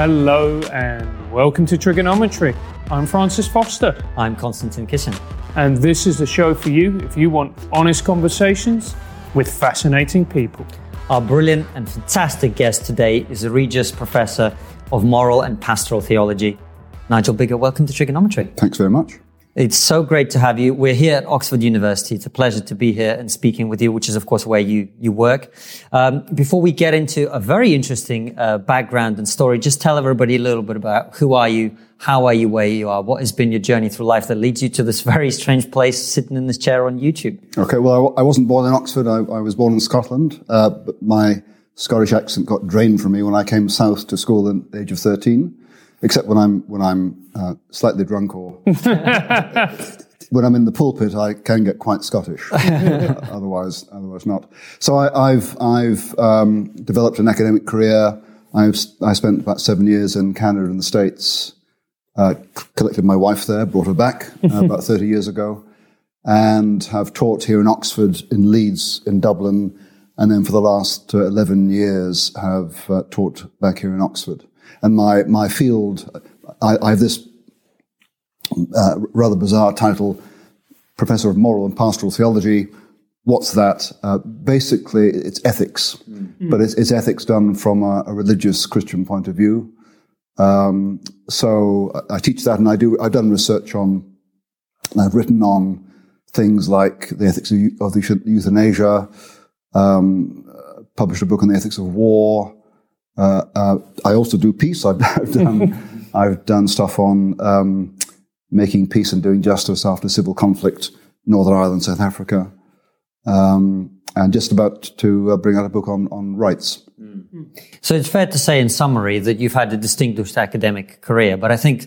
Hello and welcome to TRIGGERnometry. I'm Francis Foster, I'm Konstantin Kisin. and this is the show for you if you want honest conversations with fascinating people. Our brilliant and fantastic guest today is the Regius Professor of Moral and Pastoral Theology, Nigel Biggar. Welcome to TRIGGERnometry. Thanks very much. It's so great to have you. We're here at Oxford University. It's a pleasure to be here and speaking with you, which is, of course, where you, you work. Um, before we get into a very interesting uh, background and story, just tell everybody a little bit about who are you, how are you where you are, what has been your journey through life that leads you to this very strange place sitting in this chair on YouTube. Okay, well, I, I wasn't born in Oxford. I, I was born in Scotland, uh, but my Scottish accent got drained from me when I came south to school at the age of 13, except when I'm, when I'm uh, slightly drunk or when I'm in the pulpit, I can get quite Scottish. otherwise, otherwise not. So I, I've, I've um, developed an academic career. I've, I spent about seven years in Canada and the States. Uh, collected my wife there, brought her back uh, about 30 years ago, and have taught here in Oxford, in Leeds, in Dublin, and then for the last uh, 11 years have uh, taught back here in Oxford. And my, my field, I, I have this uh, rather bizarre title, Professor of Moral and Pastoral Theology. What's that? Uh, basically, it's ethics, but it's, it's ethics done from a, a religious Christian point of view. Um, so I I teach that, and I do. I've done research on. and I've written on things like the ethics of, of euthanasia. Um, uh, published a book on the ethics of war. Uh, uh, I also do peace. I've, I've done. I've done stuff on um, making peace and doing justice after civil conflict, Northern Ireland, South Africa, um, and just about to uh, bring out a book on on rights. So it's fair to say, in summary, that you've had a distinguished academic career. But I think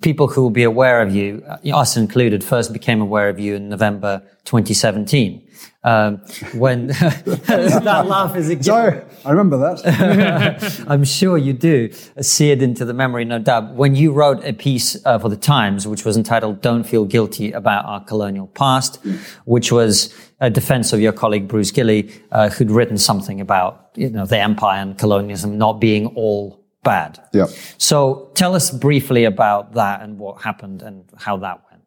people who will be aware of you, uh, us included, first became aware of you in November 2017, um, when that laugh is. Sorry, I remember that. I'm sure you do Seared into the memory, no doubt. When you wrote a piece uh, for the Times, which was entitled "Don't Feel Guilty About Our Colonial Past," which was a defense of your colleague Bruce Gilley, uh, who'd written something about you know the empire and colonialism not being all bad. yeah. So tell us briefly about that and what happened and how that went.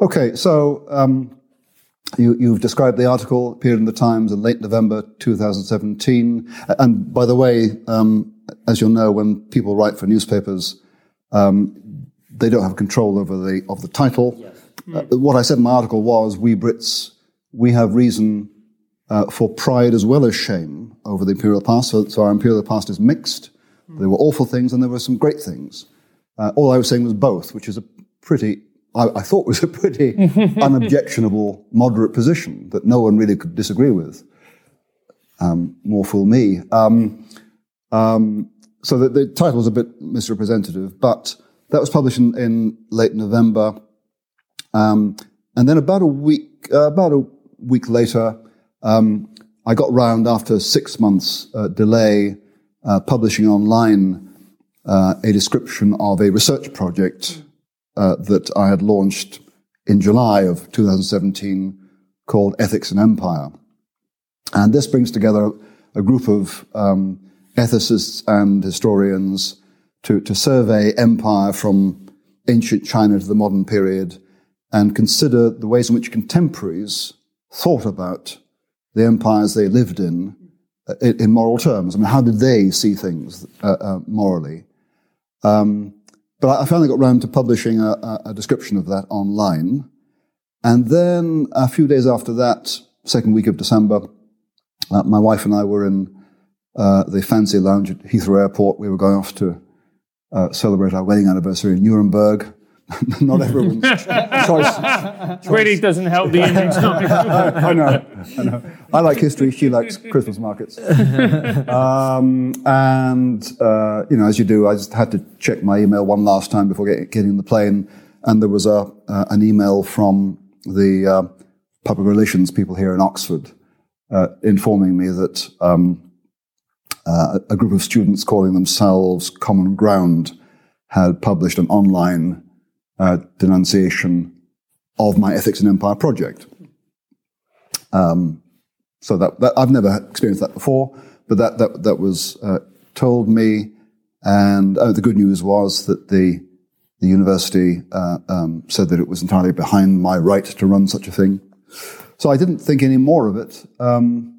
Okay, so um, you, you've described the article appeared in the Times in late November 2017. And by the way, um, as you'll know, when people write for newspapers, um, they don't have control over the of the title. Uh, what I said in my article was, "We Brits, we have reason uh, for pride as well as shame over the imperial past. So, so our imperial past is mixed. There were awful things and there were some great things. Uh, all I was saying was both, which is a pretty, I, I thought was a pretty unobjectionable, moderate position that no one really could disagree with. Um, more fool me. Um, um, so the, the title was a bit misrepresentative, but that was published in, in late November. Um, and then about a week, uh, about a week later, um, I got round after six months uh, delay, uh, publishing online uh, a description of a research project uh, that I had launched in July of 2017 called Ethics and Empire. And this brings together a group of um, ethicists and historians to, to survey empire from ancient China to the modern period and consider the ways in which contemporaries thought about the empires they lived in in, in moral terms. I mean, how did they see things uh, uh, morally? Um, but I finally got round to publishing a, a, a description of that online. And then a few days after that, second week of December, uh, my wife and I were in uh, the fancy lounge at Heathrow Airport. We were going off to uh, celebrate our wedding anniversary in Nuremberg. Not everyone's choice. Really doesn't help the ending. I know, I know. I like history. She likes Christmas markets. Um, and uh, you know, as you do, I just had to check my email one last time before get, getting on the plane, and there was a uh, an email from the uh, public relations people here in Oxford uh, informing me that um, uh, a group of students calling themselves Common Ground had published an online uh, denunciation of my Ethics and Empire project. Um, so that, that I've never experienced that before, but that that that was uh, told me, And uh, the good news was that the the university uh, um, said that it was entirely behind my right to run such a thing. So I didn't think any more of it. Um,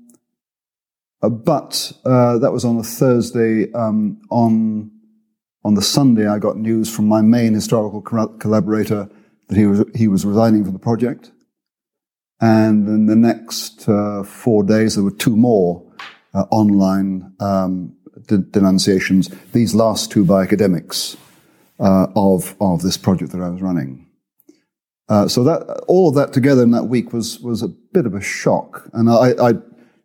uh, but uh, that was on a Thursday. Um, on on the Sunday, I got news from my main historical collaborator that he was he was resigning from the project. And in the next uh, four days, there were two more uh, online um, de- denunciations. These last two by academics uh, of of this project that I was running. Uh, so that all of that together in that week was was a bit of a shock, and I I you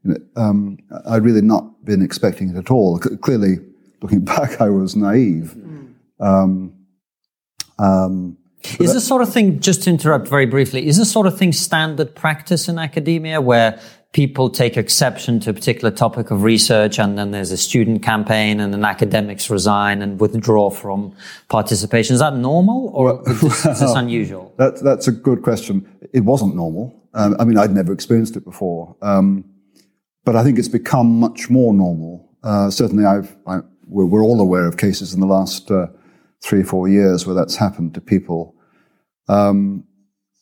know, um, I'd really not been expecting it at all. C- clearly, looking back, I was naive. Mm. Um, um, is this sort of thing, just to interrupt very briefly, is this sort of thing standard practice in academia where people take exception to a particular topic of research and then there's a student campaign and then academics resign and withdraw from participation? Is that normal or is this, is this unusual? That, that's a good question. It wasn't normal. Um, I mean, I'd never experienced it before. Um, but I think it's become much more normal. Uh, certainly, I've, I, we're, we're, all aware of cases in the last uh, three or four years where that's happened to people um,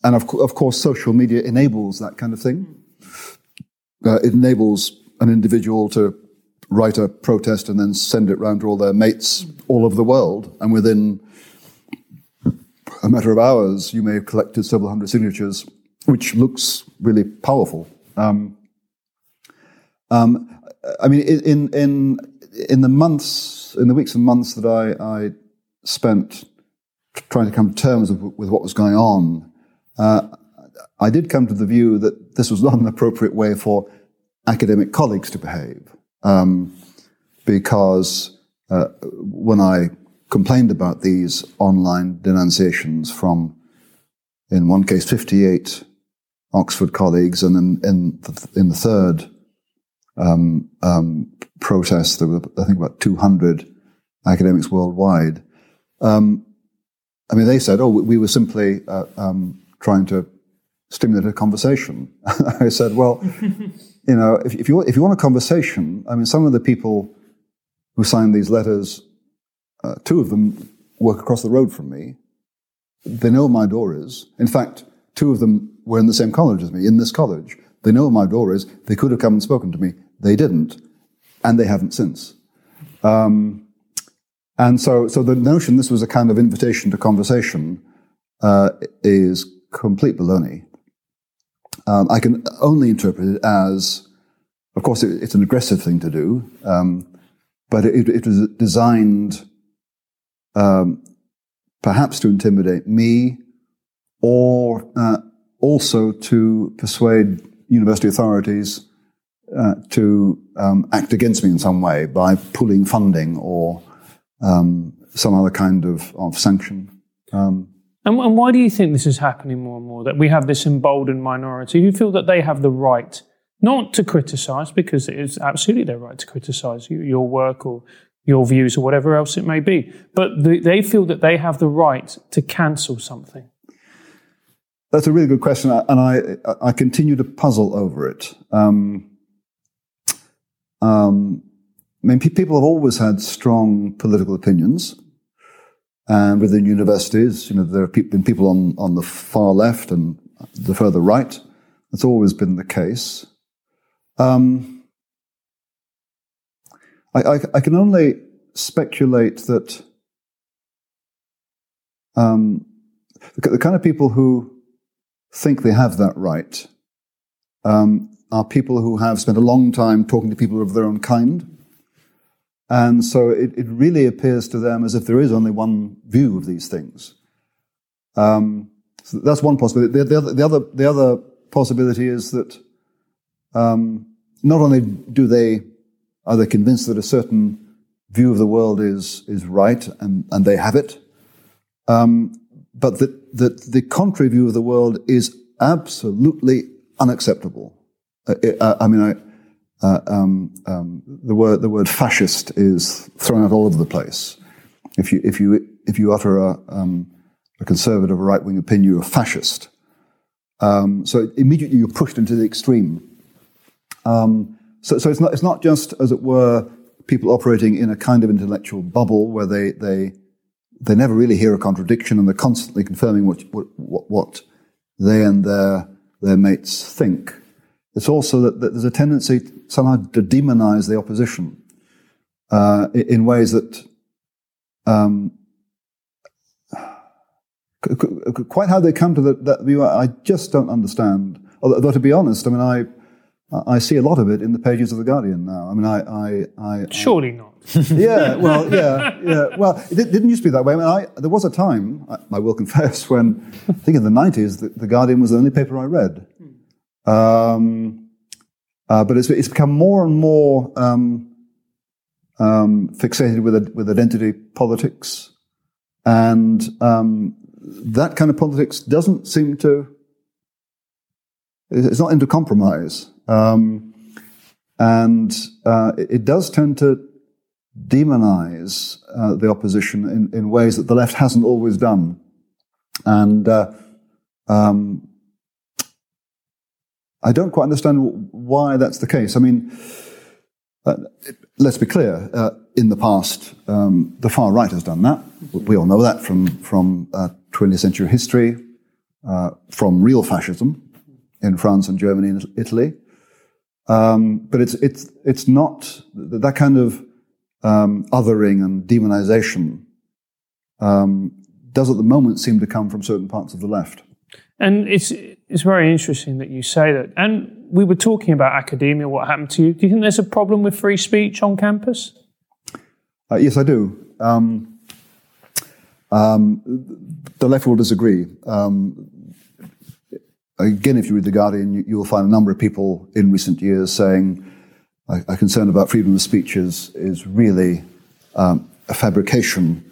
and of, of, course, social media enables that kind of thing. Uh, it enables an individual to write a protest and then send it round to all their mates all over the world. And within a matter of hours, you may have collected several hundred signatures, which looks really powerful. Um, um, I mean, in, in, in the months, in the weeks and months that I, I spent trying to come to terms with, with what was going on, uh, I did come to the view that this was not an appropriate way for academic colleagues to behave. Um, because uh, when I complained about these online denunciations from, in one case, 58 Oxford colleagues, and in, in, the, in the third um, um, protest, there were, I think, about 200 academics worldwide. Um, I mean, they said, oh, we were simply uh, um, trying to stimulate a conversation. I said, well, you know, if, if, you, if you want a conversation, I mean, some of the people who signed these letters, uh, two of them work across the road from me. They know where my door is. In fact, two of them were in the same college as me, in this college. They know where my door is. They could have come and spoken to me. They didn't. And they haven't since. Um, and so, so the notion this was a kind of invitation to conversation uh, is complete baloney. Um, I can only interpret it as, of course, it, it's an aggressive thing to do, um, but it, it, was designed um, perhaps to intimidate me or uh, also to persuade university authorities uh, to um, act against me in some way by pulling funding or um, some other kind of, of sanction. Um, and, and, why do you think this is happening more and more? That we have this emboldened minority who feel that they have the right not to criticise, because it is absolutely their right to criticise your work or your views or whatever else it may be, but the, they feel that they have the right to cancel something. That's a really good question, and I I continue to puzzle over it. Um, um, I mean, people have always had strong political opinions. And within universities, you know, there have been people on, on the far left and the further right. That's always been the case. Um, I, I, I, can only speculate that um, the, the, kind of people who think they have that right um, are people who have spent a long time talking to people of their own kind and so it, it really appears to them as if there is only one view of these things. Um, so that's one possibility. The, the, other, the, other, the other possibility is that um, not only do they are they convinced that a certain view of the world is is right and, and they have it, um, but that, that the contrary view of the world is absolutely unacceptable. Uh, uh I mean, I, uh, um, um, the word the word fascist is thrown out all over the place. If you if you if you utter a, um, a conservative or right wing opinion, you're a fascist. Um, so immediately you're pushed into the extreme. Um, so, so it's not it's not just as it were people operating in a kind of intellectual bubble where they they they never really hear a contradiction and they're constantly confirming what what, what they and their their mates think. It's also that, that there's a tendency somehow to demonize the opposition uh, in ways that um, quite how they come to that view, I just don't understand. Although, to be honest, I mean, I I see a lot of it in the pages of the Guardian now. I mean, I, I, I surely I, not. yeah, well, yeah, yeah. Well, it didn't used to be that way. I mean, I, there was a time, I, I, will confess, when I think in the nineties, the, the, Guardian was the only paper I read. Um, uh, but it's, it's become more and more um, um, fixated with with identity politics, and um, that kind of politics doesn't seem to. It's not into compromise. Um, and uh, it, does tend to demonize uh, the opposition in, in, ways that the left hasn't always done. And uh, um, I don't quite understand why that's the case. I mean, uh, let's be clear. Uh, in the past, um, the far right has done that. We all know that from from 20th uh, century history, from real fascism in France and Germany and Italy. Um, but it's it's it's not that kind of um, othering and demonization um, does at the moment seem to come from certain parts of the left. And it's it's very interesting that you say that. And we were talking about academia. What happened to you? Do you think there's a problem with free speech on campus? Uh, yes, I do. Um, um, the left will disagree. Um, again, if you read The Guardian, you, will find a number of people in recent years saying a, concern about freedom of speech is, is really um, a fabrication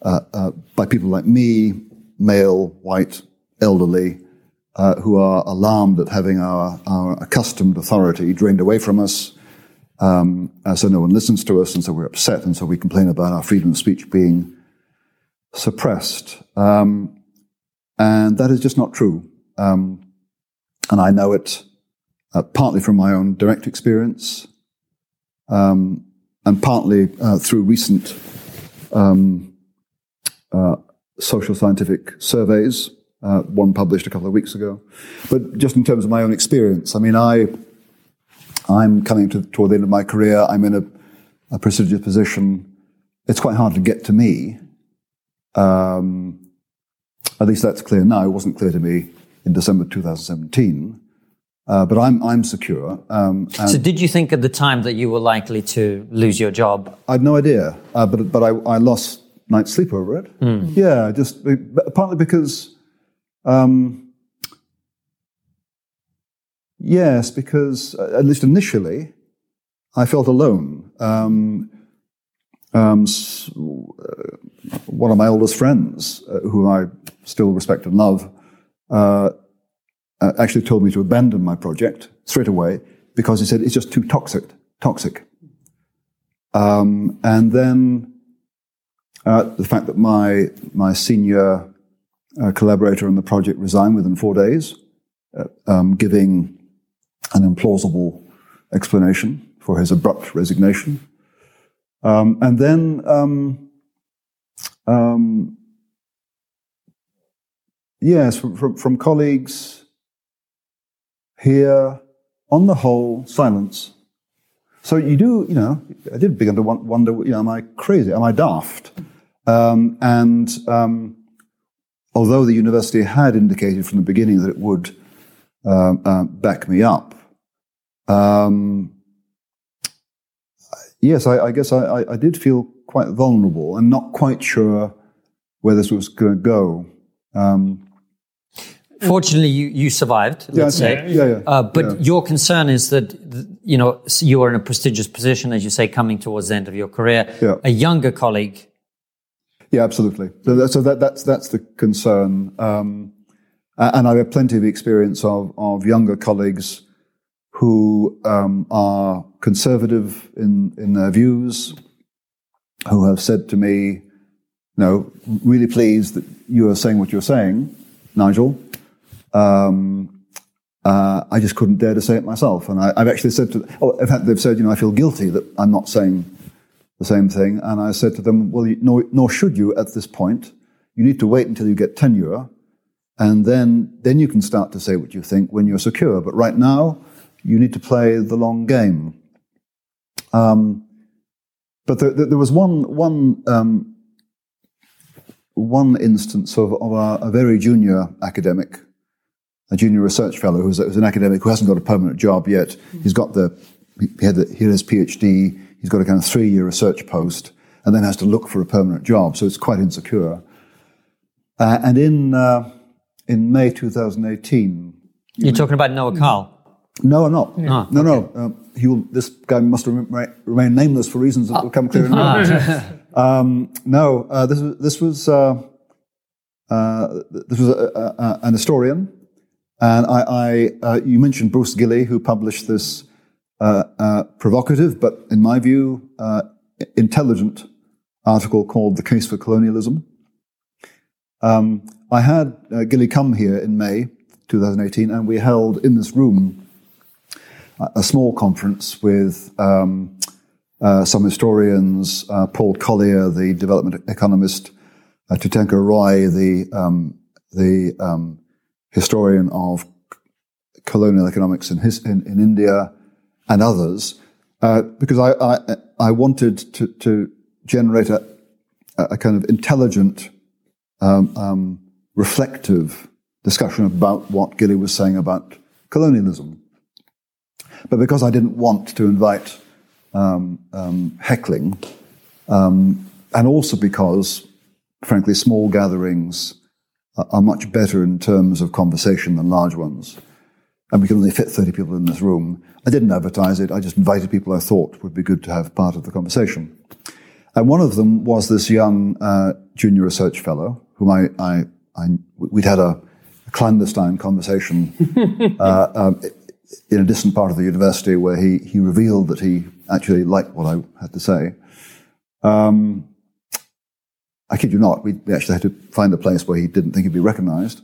uh, uh, by people like me, male, white, elderly, uh, who are alarmed at having our, our accustomed authority drained away from us. Um, so no one listens to us, and so we're upset, and so we complain about our freedom of speech being suppressed. Um, and that is just not true. Um, and I know it uh, partly from my own direct experience um, and partly uh, through recent um, uh, social scientific surveys, uh, one published a couple of weeks ago. But just in terms of my own experience, I mean, I, I'm coming to, toward the end of my career. I'm in a, a prestigious position. It's quite hard to get to me. Um, at least that's clear now. It wasn't clear to me in December 2017. Uh, but I'm I'm secure. Um, so, did you think at the time that you were likely to lose your job? I had no idea, uh, but but I, I lost night's sleep over it. Mm. Yeah, just partly because, um, yes, because uh, at least initially, I felt alone. Um, um, uh, one of my oldest friends, uh, who I still respect and love, uh, uh, actually told me to abandon my project straight away because he said it's just too toxic. Toxic. Um, and then uh, the fact that my my senior uh, collaborator on the project resigned within four days, uh, um, giving an implausible explanation for his abrupt resignation. Um, and then um, um Yes, from, from, from colleagues here, on the whole, silence. So you do, you know, I did begin to wonder, you know, am I crazy? Am I daft? Um, and um, although the university had indicated from the beginning that it would um, uh, back me up, um, yes, I, I guess I, I, did feel quite vulnerable and not quite sure where this was going to go. Um, Fortunately, you, you survived, let's say. Yeah, yeah, uh, but your concern is that, you know, you are in a prestigious position, as you say, coming towards the end of your career. Yeah. A younger colleague. Yeah, absolutely. So, that, so that, that's, that's the concern. Um, and I have plenty of experience of, of younger colleagues who um, are conservative in, in their views, who have said to me, know, really pleased that you are saying what you're saying, Nigel. Um, uh, I just couldn't dare to say it myself. And I, have actually said to, oh, in fact, they've said, you know, I feel guilty that I'm not saying the same thing. And I said to them, well, you, nor, should you at this point. You need to wait until you get tenure, and then, then you can start to say what you think when you're secure. But right now, you need to play the long game. Um, but there, there, was one, one, um, one instance of, of a, a, very junior academic, a junior research fellow who's, who's, an academic who hasn't got a permanent job yet. He's got the, he had, the, he had his PhD, he's got a kind of three year research post, and then has to look for a permanent job, so it's quite insecure. Uh, and in, uh, in May 2018. You're talking about Noah Carl? No, I'm not. No, no. no. Um, he will, this guy must remain, remain nameless for reasons that will come clear in a minute. um, no, uh, this was, this was, uh, uh, this was a, a, an historian. And I, I uh, you mentioned Bruce Gilley, who published this provocative, but in my view, intelligent article called The Case for Colonialism. Um, I had Gilley come here in May 2018, and we held in this room a small conference with um, uh, some historians, uh, Paul Collier, the development economist, uh, Tirthankar Roy, the um, the um, historian of colonial economics in, his, in, in India, and others, uh, because I, I, I wanted to, to generate a, a kind of intelligent, um, um, reflective discussion about what Gilley was saying about colonialism. But because I didn't want to invite um, um, heckling, um, and also because, frankly, small gatherings are, are, much better in terms of conversation than large ones, and we can only fit 30 people in this room, I didn't advertise it. I just invited people I thought would be good to have part of the conversation. And one of them was this young uh, junior research fellow, whom I, I, I we'd had a, a clandestine conversation uh, um, in a distant part of the university where he, he revealed that he actually liked what I had to say. Um, I kid you not, we actually had to find a place where he didn't think he'd be recognized.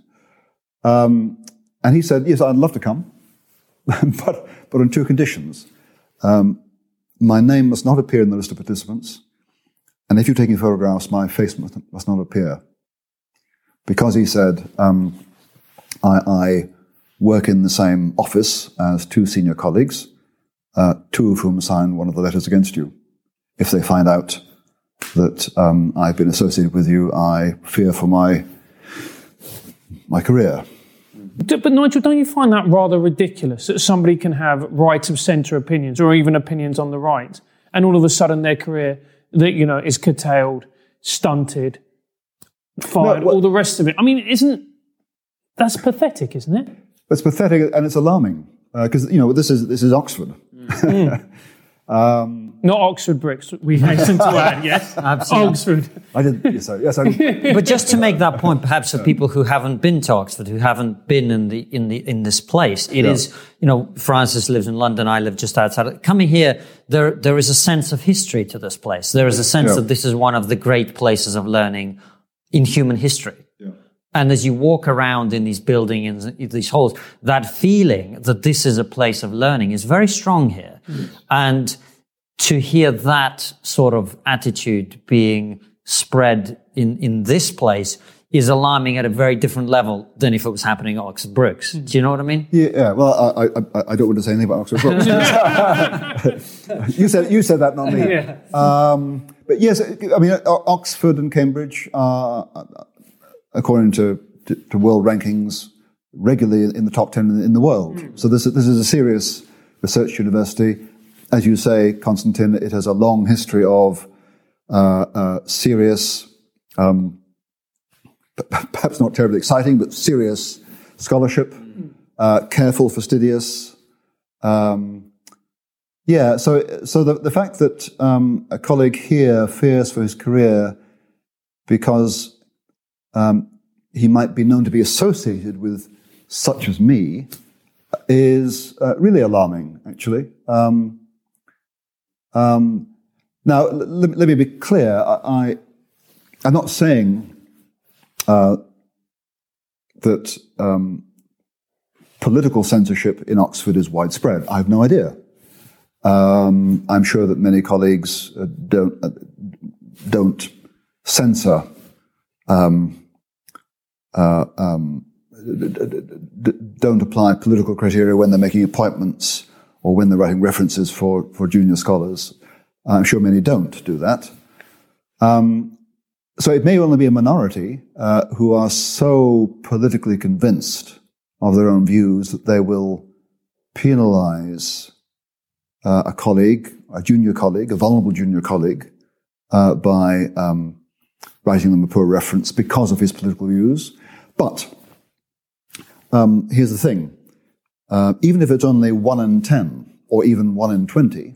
Um, and he said, Yes, I'd love to come, but, but on two conditions. Um, my name must not appear in the list of participants, and if you're taking photographs, my face must, must not appear. Because he said, um, I, I work in the same office as two senior colleagues, uh, two of whom sign one of the letters against you. If they find out that um, I've been associated with you, I fear for my my career. But Nigel, don't you find that rather ridiculous that somebody can have right of centre opinions or even opinions on the right, and all of a sudden their career that you know is curtailed, stunted, fired, no, well, all the rest of it? I mean, isn't that's pathetic, isn't it? It's pathetic and it's alarming because uh, you know this is this is Oxford. Mm. um, Not Oxford Brookes. We hasten to add, yes, absolutely. Oxford. I did. Yes, sorry. Yes, I, but just to make that point, perhaps for people who haven't been to Oxford, who haven't been in the in the in this place, it yeah. is you know Francis lives in London. I live just outside. Coming here, there there is a sense of history to this place. There is a sense yeah. that this is one of the great places of learning in human history. And as you walk around in these buildings, in these halls, that feeling that this is a place of learning is very strong here. Mm. And to hear that sort of attitude being spread in, in this place is alarming at a very different level than if it was happening at Oxford Brookes. Mm. Do you know what I mean? Yeah, yeah. well, I, I, I, don't want to say anything about Oxford Brookes. you, said, you said that, not me. Yeah. Um, but yes, I mean, Oxford and Cambridge are, according to, to, to, world rankings, regularly in the top 10 in, in the world. Mm. So this, this is a serious research university. As you say, Konstantin, it has a long history of uh, uh, serious, um, perhaps not terribly exciting, but serious scholarship, uh, careful, fastidious. Um, yeah, so so the, the fact that um, a colleague here fears for his career because um, he might be known to be associated with such as me is uh, really alarming, actually. Um, um, now, l- let me be clear. I, am not saying uh, that um, political censorship in Oxford is widespread. I have no idea. Um, I'm sure that many colleagues uh, don't uh, don't censor um, uh, um, d- d- d- don't apply political criteria when they're making appointments or when they're writing references for, for junior scholars. I'm sure many don't do that. Um, so it may only be a minority uh, who are so politically convinced of their own views that they will penalize uh, a colleague, a junior colleague, a vulnerable junior colleague, uh, by um, writing them a poor reference because of his political views. But um, here's the thing uh, even if it's only 1 in 10 or even 1 in 20,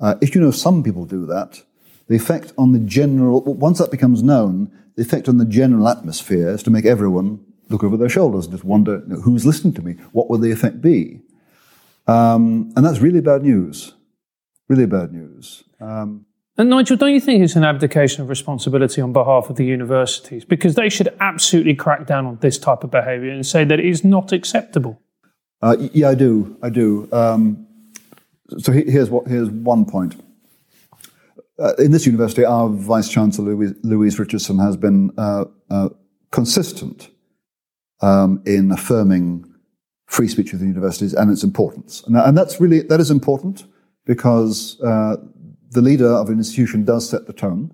uh, if you know some people do that, the effect on the general, once that becomes known, the effect on the general atmosphere is to make everyone look over their shoulders and just wonder you know, who's listening to me? What will the effect be? Um, and that's really bad news. Really bad news. Um, and Nigel, don't you think it's an abdication of responsibility on behalf of the universities? Because they should absolutely crack down on this type of behaviour and say that it is not acceptable. Uh, yeah, I do. I do. Um, so here's what. Here's one point. Uh, in this university, our vice chancellor Louise, Louise Richardson has been uh, uh consistent um, in affirming free speech within universities and its importance, and, and that's really that is important because uh, the leader of an institution does set the tone,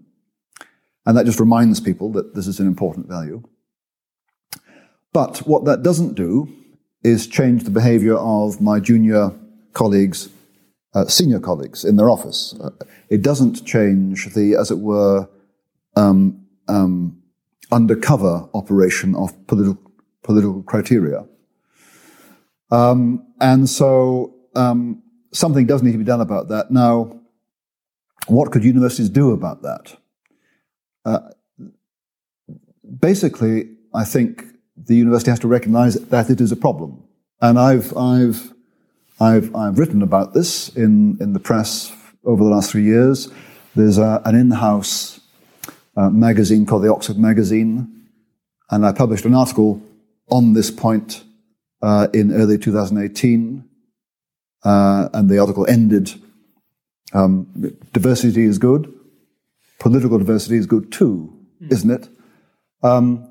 and that just reminds people that this is an important value. But what that doesn't do is change the behavior of my junior colleagues, uh, senior colleagues in their office. Uh, it doesn't change the, as it were, um, um, undercover operation of political, political criteria. Um, and so um, something does need to be done about that. Now, what could universities do about that? Uh, basically, I think the university has to recognize that it is a problem. And I've, I've, I've, I've written about this in, in the press over the last three years. There's a, an in house uh, magazine called the Oxford Magazine, and I published an article on this point uh, in early 2018. Uh, and the article ended um, diversity is good, political diversity is good too, mm. isn't it? Um,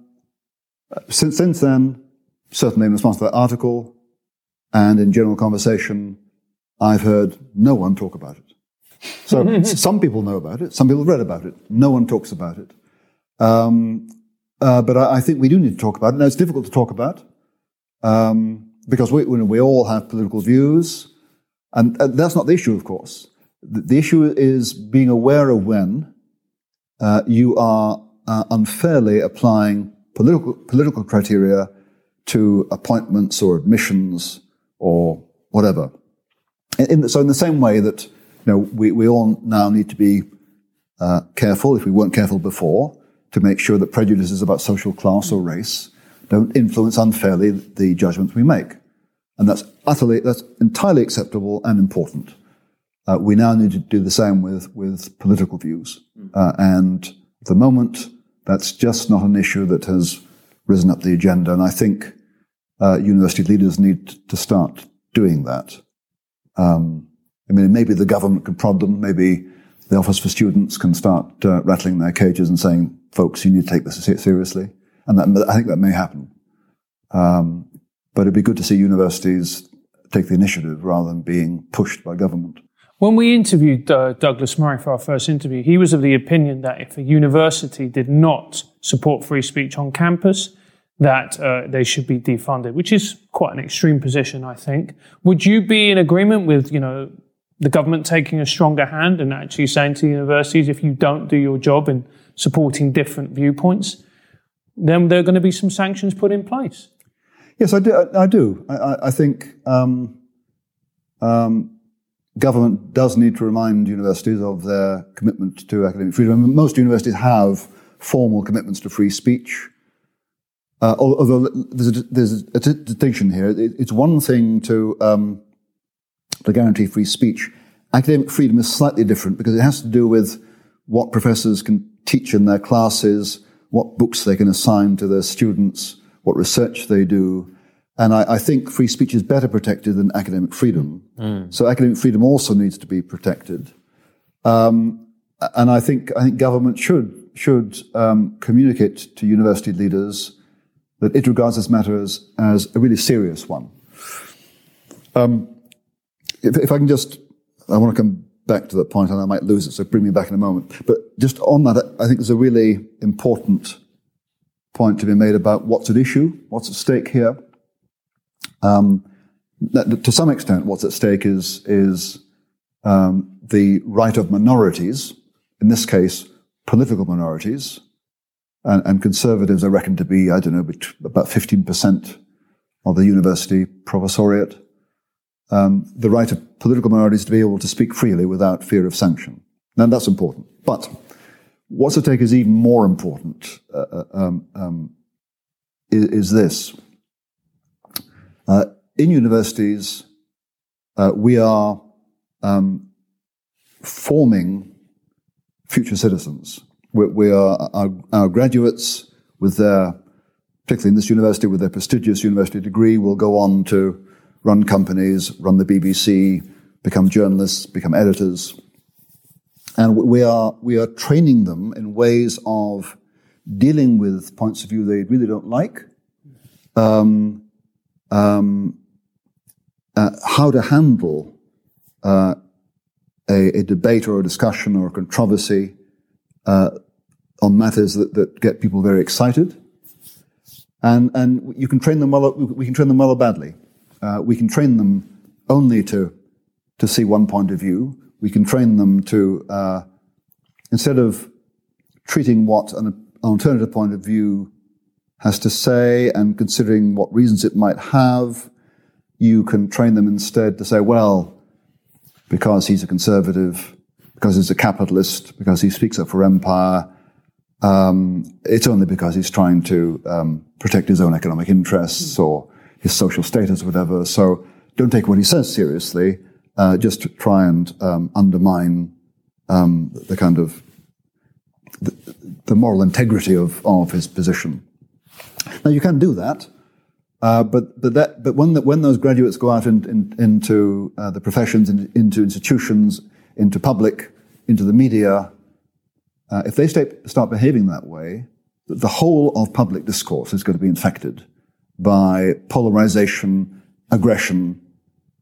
since, since then, certainly in response to that article and in general conversation, I've heard no one talk about it. So some people know about it, some people read about it, no one talks about it. Um, uh, but I, I, think we do need to talk about it. Now, it's difficult to talk about um, because we, we all have political views, and uh, that's not the issue, of course. The, the issue is being aware of when uh, you are uh, unfairly applying political, political criteria to appointments or admissions or whatever. In, so in the same way that you know, we, we all now need to be uh, careful, if we weren't careful before, to make sure that prejudices about social class or race don't influence unfairly the judgments we make. And that's utterly, that's entirely acceptable and important. Uh, we now need to do the same with, with political views. Uh, and at the moment, that's just not an issue that has risen up the agenda. And I think uh, university leaders need to start doing that. Um, I mean, maybe the government can prod them. Maybe the Office for Students can start uh, rattling their cages and saying, folks, you need to take this seriously. And that, I think that may happen. Um, but it'd be good to see universities take the initiative rather than being pushed by government. When we interviewed uh, Douglas Murray for our first interview, he was of the opinion that if a university did not support free speech on campus, that uh, they should be defunded, which is quite an extreme position, I think. Would you be in agreement with, you know, the government taking a stronger hand and actually saying to universities, if you don't do your job in supporting different viewpoints, then there are going to be some sanctions put in place? Yes, I do. I, I think um, um, government does need to remind universities of their commitment to academic freedom. Most universities have formal commitments to free speech. Uh, although there's a, there's a distinction here. it's one thing to, um, to guarantee free speech. Academic freedom is slightly different because it has to do with what professors can teach in their classes, what books they can assign to their students, what research they do. And I, I, think free speech is better protected than academic freedom. Mm. So academic freedom also needs to be protected. Um, and I think I think government should should um, communicate to university leaders that it regards this matter as, as a really serious one. Um, if, if, I can just, I want to come back to that point, and I might lose it, so bring me back in a moment. But just on that, I think there's a really important point to be made about what's at issue, what's at stake here. Um, to some extent, what's at stake is is um, the right of minorities, in this case, political minorities, and, and, conservatives are reckoned to be, I don't know, about 15% of the university professoriate. Um, the right of political minorities to be able to speak freely without fear of sanction. Now, that's important. But what's at stake is even more important, uh, uh um, um, is, is, this. Uh, in universities, uh, we are um, forming future citizens. We, we are our, our, graduates with their, particularly in this university, with their prestigious university degree, will go on to run companies, run the BBC, become journalists, become editors, and we are we are training them in ways of dealing with points of view they really don't like. Um, um, uh, how to handle uh, a, a, debate or a discussion or a controversy uh, on matters that, that get people very excited. And, and you can train them well, we can train them well or badly. Uh, we can train them only to, to see one point of view. We can train them to, uh, instead of treating what an alternative point of view has to say and considering what reasons it might have, you can train them instead to say, well, because he's a conservative, because he's a capitalist, because he speaks up for empire. Um, it's only because he's trying to um, protect his own economic interests or his social status, or whatever. So don't take what he says seriously. Uh, just try and um, undermine um, the kind of the, the, moral integrity of, of his position. Now you can do that. Uh, but but that but when the, when those graduates go out in, in, into uh, the professions, in, into institutions, into public, into the media, uh, if they stay, start behaving that way, the whole of public discourse is going to be infected by polarization, aggression,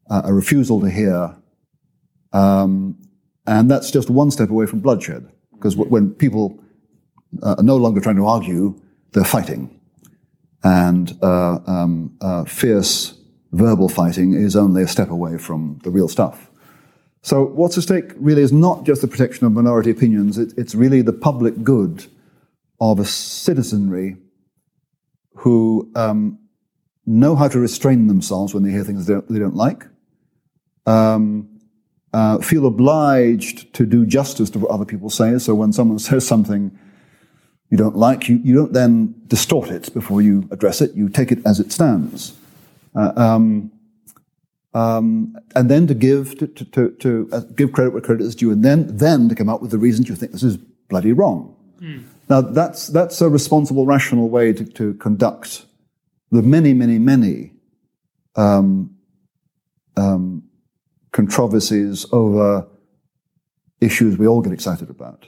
uh, a refusal to hear, um, and that's just one step away from bloodshed. Because when people uh, are no longer trying to argue, they're fighting and uh, um, uh, fierce verbal fighting is only a step away from the real stuff. So, what's at stake really is not just the protection of minority opinions, it, it's really the public good of a citizenry who um, know how to restrain themselves when they hear things they don't, they don't like, um, uh, feel obliged to do justice to what other people say. So, when someone says something you don't like, you, you don't then distort it before you address it. You take it as it stands. Uh, um, um, and then to give to, to, to, to uh, give credit where credit is due, and then then to come up with the reasons you think this is bloody wrong. Mm. Now that's that's a responsible, rational way to, to conduct the many, many, many um, um controversies over issues we all get excited about,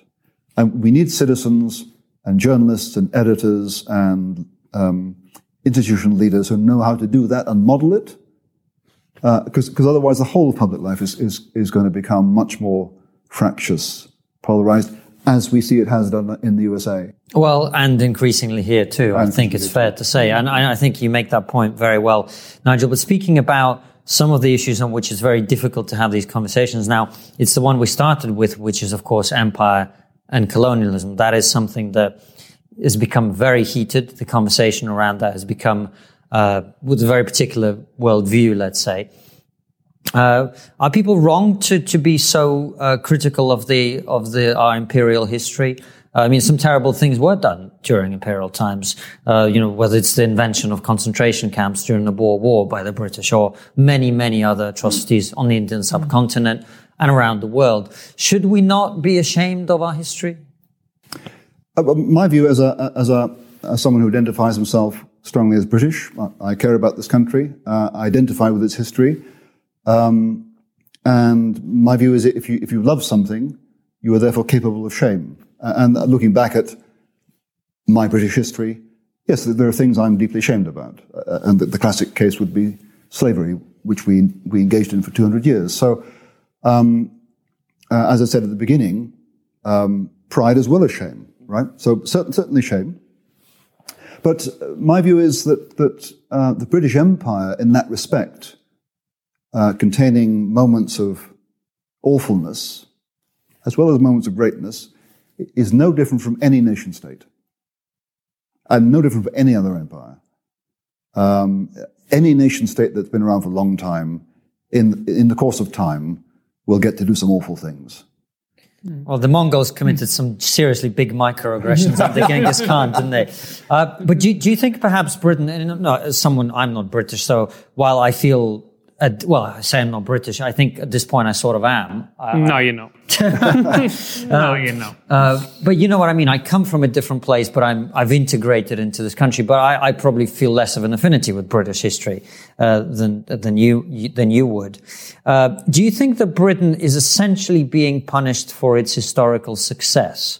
and we need citizens and journalists and editors and um, institutional leaders who know how to do that and model it. Because uh, otherwise, the whole of public life is, is, is going to become much more fractious, polarized, as we see it has done in the USA. Well, and increasingly here too, and I think it's fair to say. And I, I think you make that point very well, Nigel. But speaking about some of the issues on which it's very difficult to have these conversations now, it's the one we started with, which is, of course, empire and colonialism. That is something that has become very heated. The conversation around that has become uh, with a very particular worldview, let's say. Uh, are people wrong to, to be so uh, critical of the of the our imperial history? Uh, I mean, some terrible things were done during imperial times. Uh, you know, whether it's the invention of concentration camps during the Boer War by the British, or many many other atrocities on the Indian subcontinent and around the world. Should we not be ashamed of our history? Uh, my view as a, as a as someone who identifies himself strongly as British. I, care about this country. Uh, I identify with its history. Um, and my view is if you, if you love something, you are therefore capable of shame. Uh, and looking back at my British history, yes, there are things I'm deeply ashamed about. Uh, and the, the, classic case would be slavery, which we, we engaged in for 200 years. So, um, uh, as I said at the beginning, um, pride as well as shame, right? So certain, certainly shame. But uh, my view is that, that uh, the British Empire, in that respect, uh, containing moments of awfulness, as well as moments of greatness, is no different from any nation state and no different from any other empire. Um, any nation state that's been around for a long time, in, in the course of time, will get to do some awful things. Well, the Mongols committed some seriously big microaggressions under Genghis Khan, didn't they? Uh, but do, do you think perhaps Britain, and no, as someone, I'm not British, so while I feel at, well, I say I'm not British. I think at this point I sort of am. no, you're not. no, you're not. Uh, but you know what I mean. I come from a different place, but I'm I've integrated into this country. But I, I probably feel less of an affinity with British history uh, than than you than you would. Uh, do you think that Britain is essentially being punished for its historical success?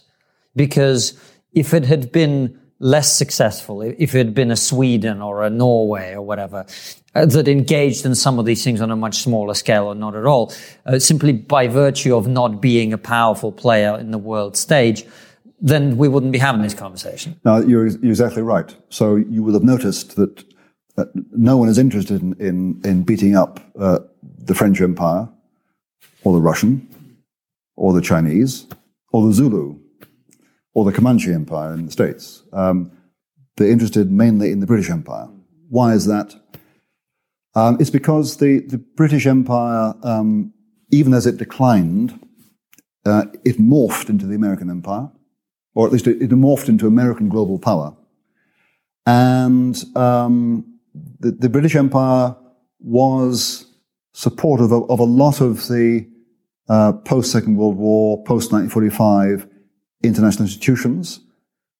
Because if it had been less successful, if it had been a Sweden or a Norway or whatever, uh, that engaged in some of these things on a much smaller scale or not at all, uh, simply by virtue of not being a powerful player in the world stage, then we wouldn't be having this conversation. No, you're, you're exactly right. So you will have noticed that uh, no one is interested in, in, in beating up uh, the French Empire or the Russian or the Chinese or the Zulu or the Comanche Empire in the States. Um, they're interested mainly in the British Empire. Why is that? Um, it's because the, the British Empire, um, even as it declined, uh, it morphed into the American Empire, or at least it, it morphed into American global power. And um, the, the, British Empire was supportive of, of a lot of the uh, post Second World War, post 1945 international institutions.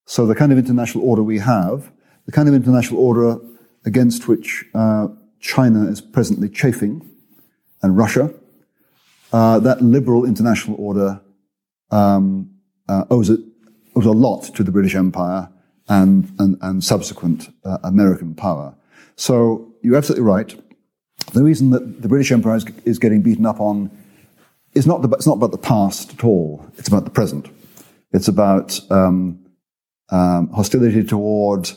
So the kind of international order we have, the kind of international order against which uh, China is presently chafing, and Russia, uh, that liberal international order um, uh, owes, it, owes a lot to the British Empire and, and, and subsequent uh, American power. So you're absolutely right. The reason that the British Empire is, is getting beaten up on is not, the, it's not about the past at all. It's about the present. It's about um, um, hostility toward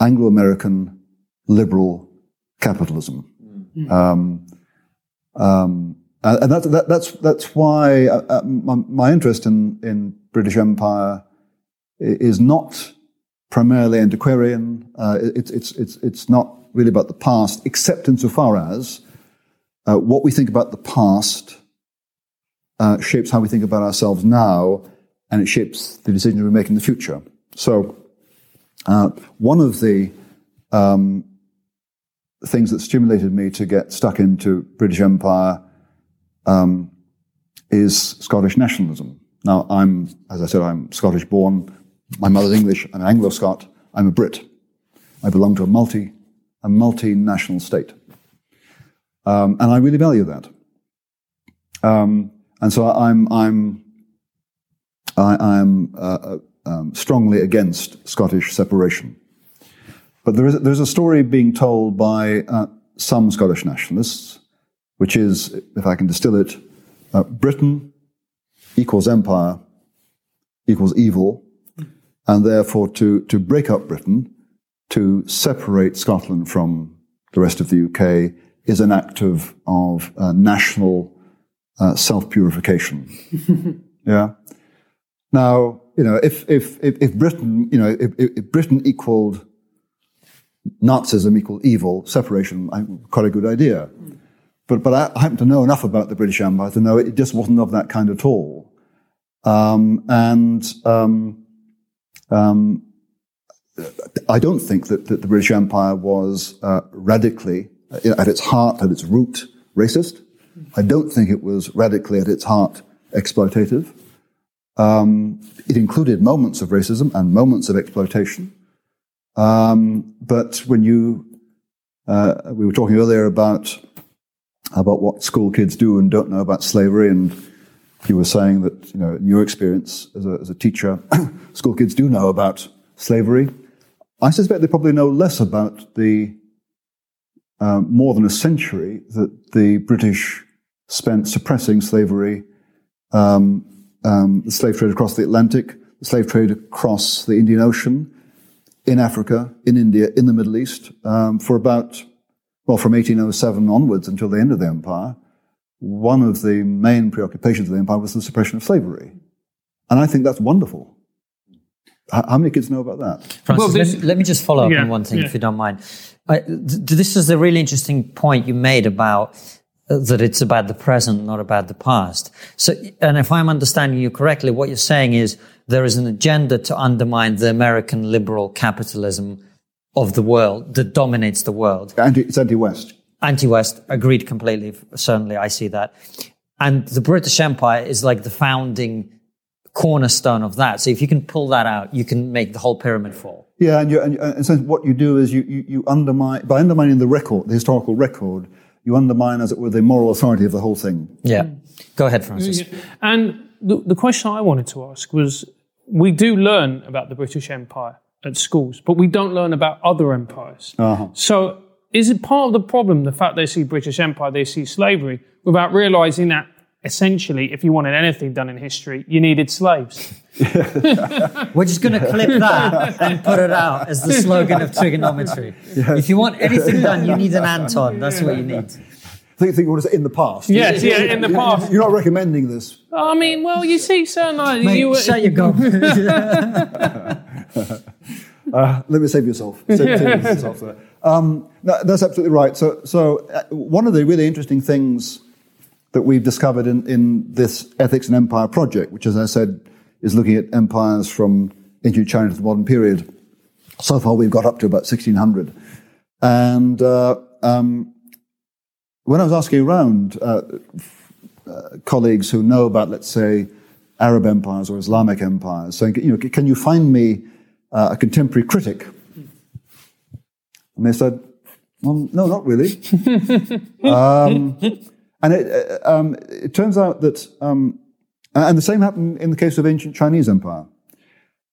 Anglo-American liberal capitalism. Mm. Um, um, and that, that, that's, that's why uh, uh, my, my, interest in, in British Empire is not primarily antiquarian. Uh, it, it's, it's, it's not really about the past, except insofar as uh, what we think about the past uh, shapes how we think about ourselves now, and it shapes the decisions we make in the future. So, uh, one of the um, things that stimulated me to get stuck into British Empire um, is Scottish nationalism. Now, I'm, as I said, I'm Scottish born. My mother's English. I'm Anglo-Scot. I'm a Brit. I belong to a multi, a multinational state. Um, and I really value that. Um, and so I'm, I'm, I, am uh, uh, um, strongly against Scottish separation. But there is, there's a story being told by uh, some Scottish nationalists, which is, if I can distill it, uh, Britain equals empire equals evil, and therefore to, to break up Britain, to separate Scotland from the rest of the UK, is an act of, of uh, national uh, self purification. yeah. Now, you know, if, if, if, if Britain, you know, if, if Britain equaled Nazism equal evil, separation, quite a good idea. But, but I, happen to know enough about the British Empire to know it just wasn't of that kind at all. Um, and um, um, I don't think that, that, the British Empire was uh, radically, uh, at its heart, at its root, racist. I don't think it was radically, at its heart, exploitative. Um, it included moments of racism and moments of exploitation. Um, but when you, uh, we were talking earlier about about what school kids do and don't know about slavery, and you were saying that you know in your experience as a, as a teacher, school kids do know about slavery. I suspect they probably know less about the um, more than a century that the British spent suppressing slavery, um, um, the slave trade across the Atlantic, the slave trade across the Indian Ocean, in Africa, in India, in the Middle East, um, for about, well, from 1807 onwards until the end of the empire. One of the main preoccupations of the empire was the suppression of slavery. And I think that's wonderful. How many kids know about that? Francis, well, this, let, me, let, me, just follow up yeah, on one thing, yeah. if you don't mind. I, th- this is a really interesting point you made about that it's about the present, not about the past. So, and if I'm understanding you correctly, what you're saying is there is an agenda to undermine the American liberal capitalism of the world that dominates the world. Anti, it's anti-West. Anti-West, agreed completely. Certainly, I see that. And the British Empire is like the founding cornerstone of that. So if you can pull that out, you can make the whole pyramid fall. Yeah, and, you, and, and so what you do is you, you, you, undermine, by undermining the record, the historical record, you undermine, as it were, the moral authority of the whole thing. Yeah. Go ahead, Francis. And the, the question I wanted to ask was, we do learn about the British Empire at schools, but we don't learn about other empires. Uh-huh. So is it part of the problem, the fact they see British Empire, they see slavery, without realizing that essentially, if you wanted anything done in history, you needed slaves. We're just going to clip that and put it out as the slogan of TRIGGERnometry. Yes. If you want anything done, you need an Anton. That's what you need. Think, think what is it in the past? Yes, yeah, in the past. You're not recommending this. I mean, well, you see, sir, no, Mate, you were, shut your gob. uh, let me save yourself. Save, save yourself um, no, that's absolutely right. So, so uh, one of the really interesting things that we've discovered in, in this Ethics and Empire project, which, as I said, is looking at empires from ancient China to the modern period. So far, we've got up to about 1600. And uh, um, when I was asking around uh, uh, colleagues who know about, let's say, Arab empires or Islamic empires, saying, you know, can you find me uh, a contemporary critic? And they said, well, no, not really. um, and it, uh, um, it turns out that, um, and the same happened in the case of ancient Chinese empire.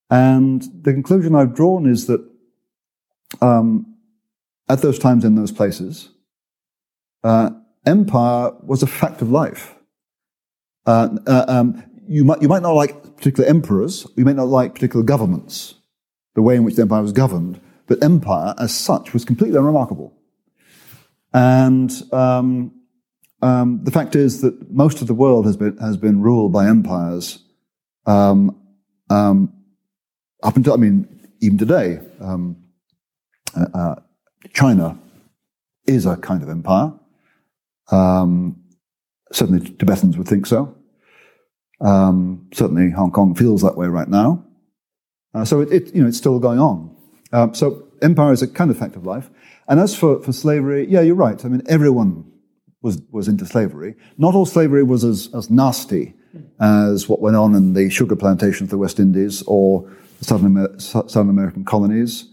And the conclusion I've drawn is that um, at those times in those places, uh, empire was a fact of life. Uh, uh, um, you, might, you might not like particular emperors, you might not like particular governments, the way in which the empire was governed, but empire as such was completely unremarkable. And um, um, the fact is that most of the world has been has been ruled by empires um, um, up until I mean even today. Um, uh, uh, China is a kind of empire. Um, certainly, Tibetans would think so. Um, certainly, Hong Kong feels that way right now. Uh, so it, it, you know it's still going on. so empire is a kind of fact of life. And as for, for slavery, yeah, you're right. I mean, everyone was, was into slavery. Not all slavery was as, as nasty as what went on in the sugar plantations of the West Indies or the Southern, Amer- Southern American colonies.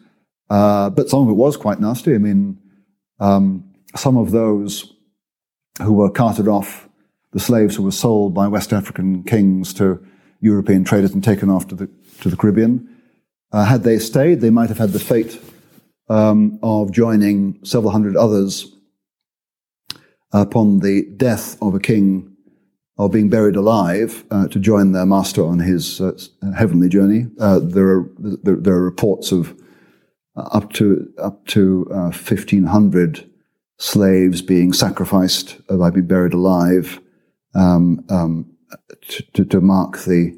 Uh, but some of it was quite nasty. I mean, um, some of those who were carted off, the slaves who were sold by West African kings to European traders and taken off to the, to the Caribbean, uh, had they stayed, they might have had the fate um, of joining several hundred others upon the death of a king or being buried alive uh, to join their master on his uh, heavenly journey. Uh, there are there, there, are reports of uh, up to up to uh, fifteen hundred slaves being sacrificed by being buried alive um, um, to, to, mark the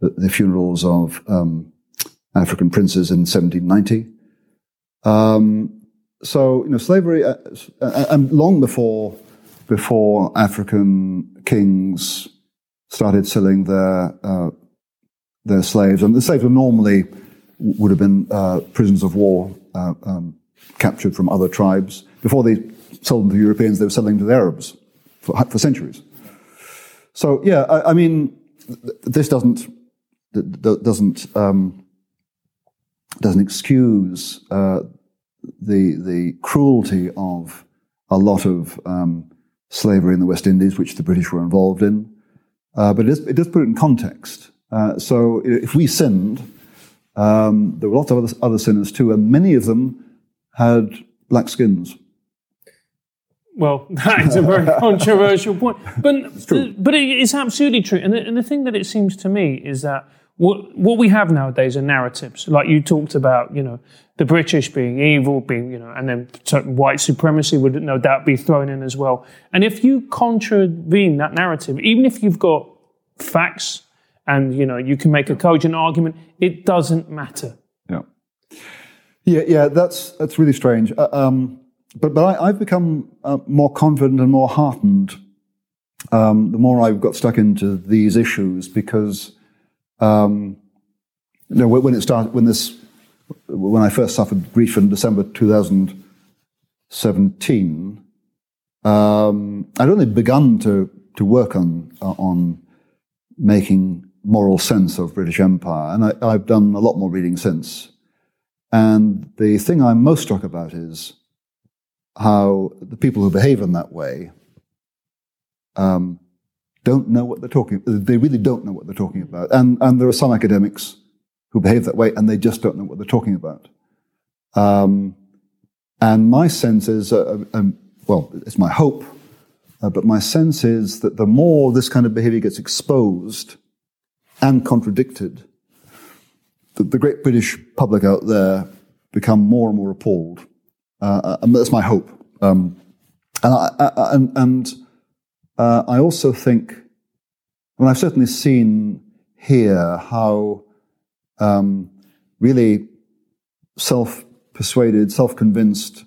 the funerals of um, African princes in 1790. Um, so you know slavery, uh, and long before before African kings started selling their uh, their slaves, and the slaves were normally would have been uh, prisoners of war uh, um, captured from other tribes. Before they sold them to Europeans, they were selling them to the Arabs for, for centuries. So yeah, I, I mean, this doesn't doesn't um, doesn't excuse uh, the the cruelty of a lot of um, slavery in the West Indies, which the British were involved in. Uh, but it, is, it, does put it in context. Uh, so if we sinned, um, there were lots of other, other sinners too, and many of them had black skins. Well, that is a very controversial point, but but it is absolutely true. And the, and the thing that it seems to me is that what what we have nowadays are narratives, like you talked about. You know, the British being evil, being you know, and then white supremacy would no doubt be thrown in as well. And if you contravene that narrative, even if you've got facts and you know you can make a cogent argument, it doesn't matter. Yeah, yeah, yeah. That's that's really strange. Uh, um, but but I, have become uh, more confident and more heartened um, the more I've got stuck into these issues because um, you know when it started when this when I first suffered grief in December 2017, um, I'd only begun to to work on on making moral sense of British Empire, and I, I've done a lot more reading since. And the thing I'm most struck about is how the people who behave in that way um, don't know what they're talking. They really don't know what they're talking about, and and there are some academics who behave that way, and they just don't know what they're talking about. Um, and my sense is, uh, um, well, it's my hope, uh, but my sense is that the more this kind of behavior gets exposed and contradicted, the, the great British public out there become more and more appalled. Uh, uh and that's my hope. Um, and, I, I, and, and uh, I also think, mean, I've certainly seen here how um, really self persuaded, self convinced,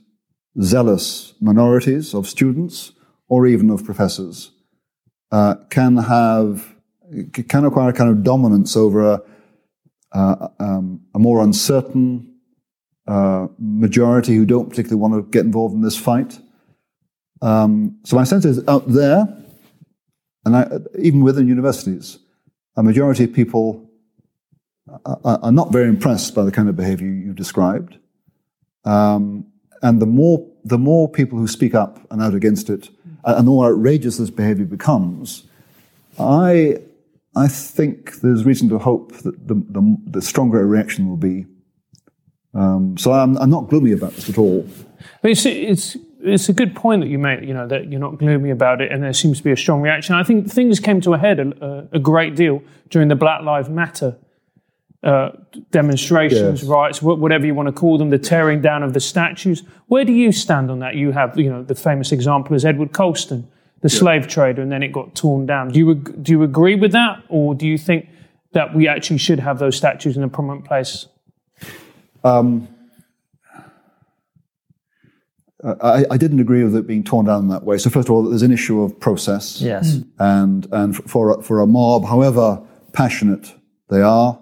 zealous minorities of students or even of professors uh, can have, can acquire a kind of dominance over a, uh, um, a more uncertain uh, majority who don't particularly want to get involved in this fight. Um, so my sense is out there, and I, even within universities, a majority of people are, are not very impressed by the kind of behavior you described. Um, and the more, the more people who speak up and out against it, and the more outrageous this behavior becomes, I, I think there's reason to hope that the, the, the stronger a reaction will be. Um, so I'm, I'm, not gloomy about this at all. It's, it's, it's a good point that you made, you know, that you're not gloomy about it and there seems to be a strong reaction. I think things came to a head a, a great deal during the Black Lives Matter uh, demonstrations, yes. riots, whatever you want to call them, the tearing down of the statues. Where do you stand on that? You have, you know, the famous example is Edward Colston, the yeah. slave trader, and then it got torn down. Do you do you agree with that, or do you think that we actually should have those statues in a prominent place? Um, I, I, didn't agree with it being torn down in that way. So first of all, there's an issue of process. Yes. And and for for a mob, however passionate they are,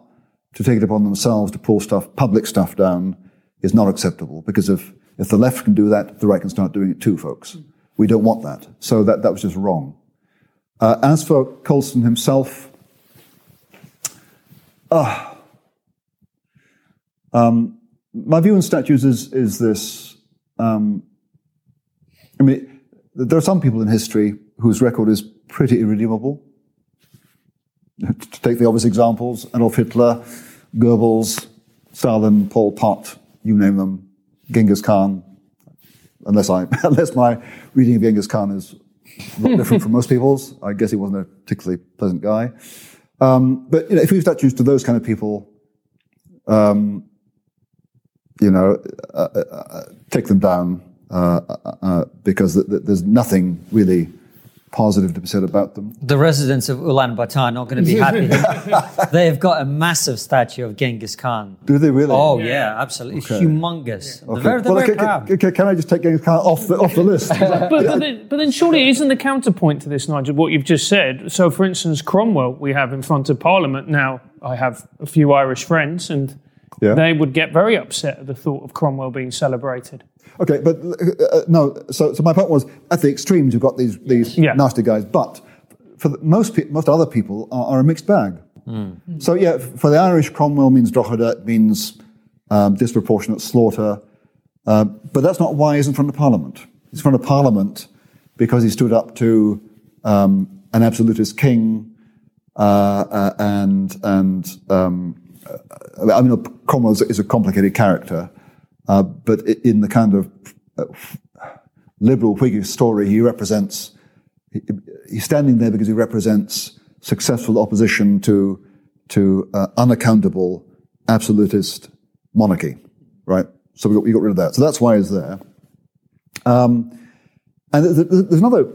to take it upon themselves to pull stuff, public stuff down is not acceptable because if, if the left can do that, the right can start doing it too, folks. We don't want that. So that, that was just wrong. Uh, as for Colston himself, uh, um, my view on statues is, is this. Um, I mean, there are some people in history whose record is pretty irredeemable to take the obvious examples, Adolf Hitler, Goebbels, Stalin, Pol Pot, you name them, Genghis Khan, unless I, unless my reading of Genghis Khan is a lot different from most people's. I guess he wasn't a particularly pleasant guy. Um, but you know, if we statues to those kind of people, um, you know, uh, uh, uh take them down Uh, uh, because th- th- there's nothing really positive to be said about them. The residents of Ulaanbaatar are not going to be happy. They've got a massive statue of Genghis Khan. Do they really? Oh yeah, yeah absolutely, okay. humongous. Yeah. Okay. They're, they're well, very proud. Can, can, I just take Genghis Khan off the off the list? but, but, then, but then surely isn't the counterpoint to this, Nigel, what you've just said? So, for instance, Cromwell, we have in front of Parliament now. I have a few Irish friends, and yeah. they would get very upset at the thought of Cromwell being celebrated. Okay, but uh, uh, no. So, so my point was, at the extremes, you've got these these yeah. nasty guys, but for the, most pe- most other people are, are a mixed bag. Mm. So yeah, for the Irish, Cromwell means Drogheda, means um, disproportionate slaughter. Uh, but that's not why he's in front of Parliament. He's in front of Parliament because he stood up to um, an absolutist king uh, uh, and and um, uh, I mean Cromwell is a complicated character, uh, but in the kind of uh, liberal Whiggish story, he represents. He's standing there because he represents successful opposition to to uh, unaccountable absolutist monarchy, right? So we got, we got rid of that. So that's why he's there. Um, and there's another